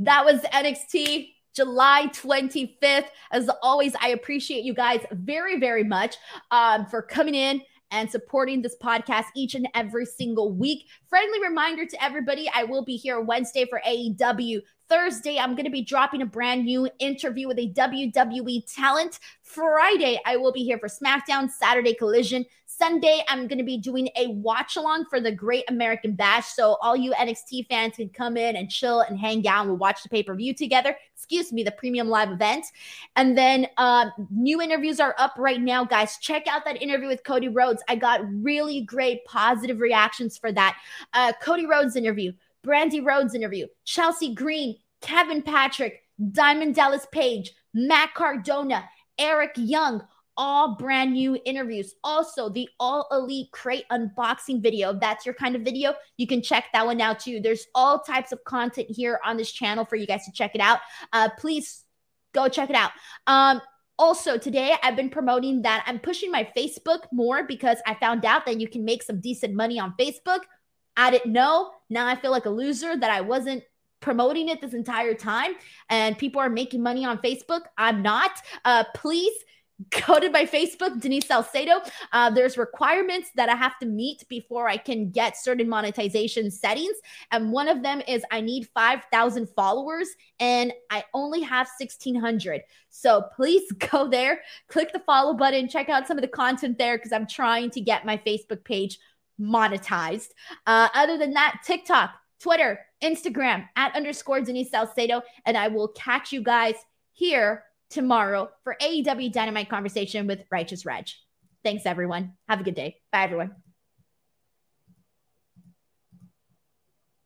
That was NXT July 25th. As always, I appreciate you guys very, very much um, for coming in and supporting this podcast each and every single week. Friendly reminder to everybody I will be here Wednesday for AEW Thursday, I'm going to be dropping a brand new interview with a WWE talent. Friday, I will be here for SmackDown, Saturday, Collision. Sunday, I'm going to be doing a watch along for the Great American Bash. So, all you NXT fans can come in and chill and hang out. We'll watch the pay per view together. Excuse me, the premium live event. And then, uh, new interviews are up right now, guys. Check out that interview with Cody Rhodes. I got really great positive reactions for that. Uh, Cody Rhodes interview Brandi Rhodes interview, Chelsea Green, Kevin Patrick, Diamond Dallas Page, Matt Cardona, Eric Young, all brand new interviews. Also, the All Elite Crate unboxing video. If that's your kind of video, you can check that one out too. There's all types of content here on this channel for you guys to check it out. Uh, please go check it out. Um, also, today I've been promoting that I'm pushing my Facebook more because I found out that you can make some decent money on Facebook. I didn't know. Now I feel like a loser that I wasn't promoting it this entire time and people are making money on Facebook. I'm not. Uh, please go to my Facebook, Denise Salcedo. Uh, there's requirements that I have to meet before I can get certain monetization settings. And one of them is I need 5,000 followers and I only have 1,600. So please go there, click the follow button, check out some of the content there because I'm trying to get my Facebook page monetized. Uh, other than that, TikTok, Twitter, Instagram at underscore Denise Salcedo. And I will catch you guys here tomorrow for AEW Dynamite conversation with Righteous Reg. Thanks, everyone. Have a good day. Bye, everyone.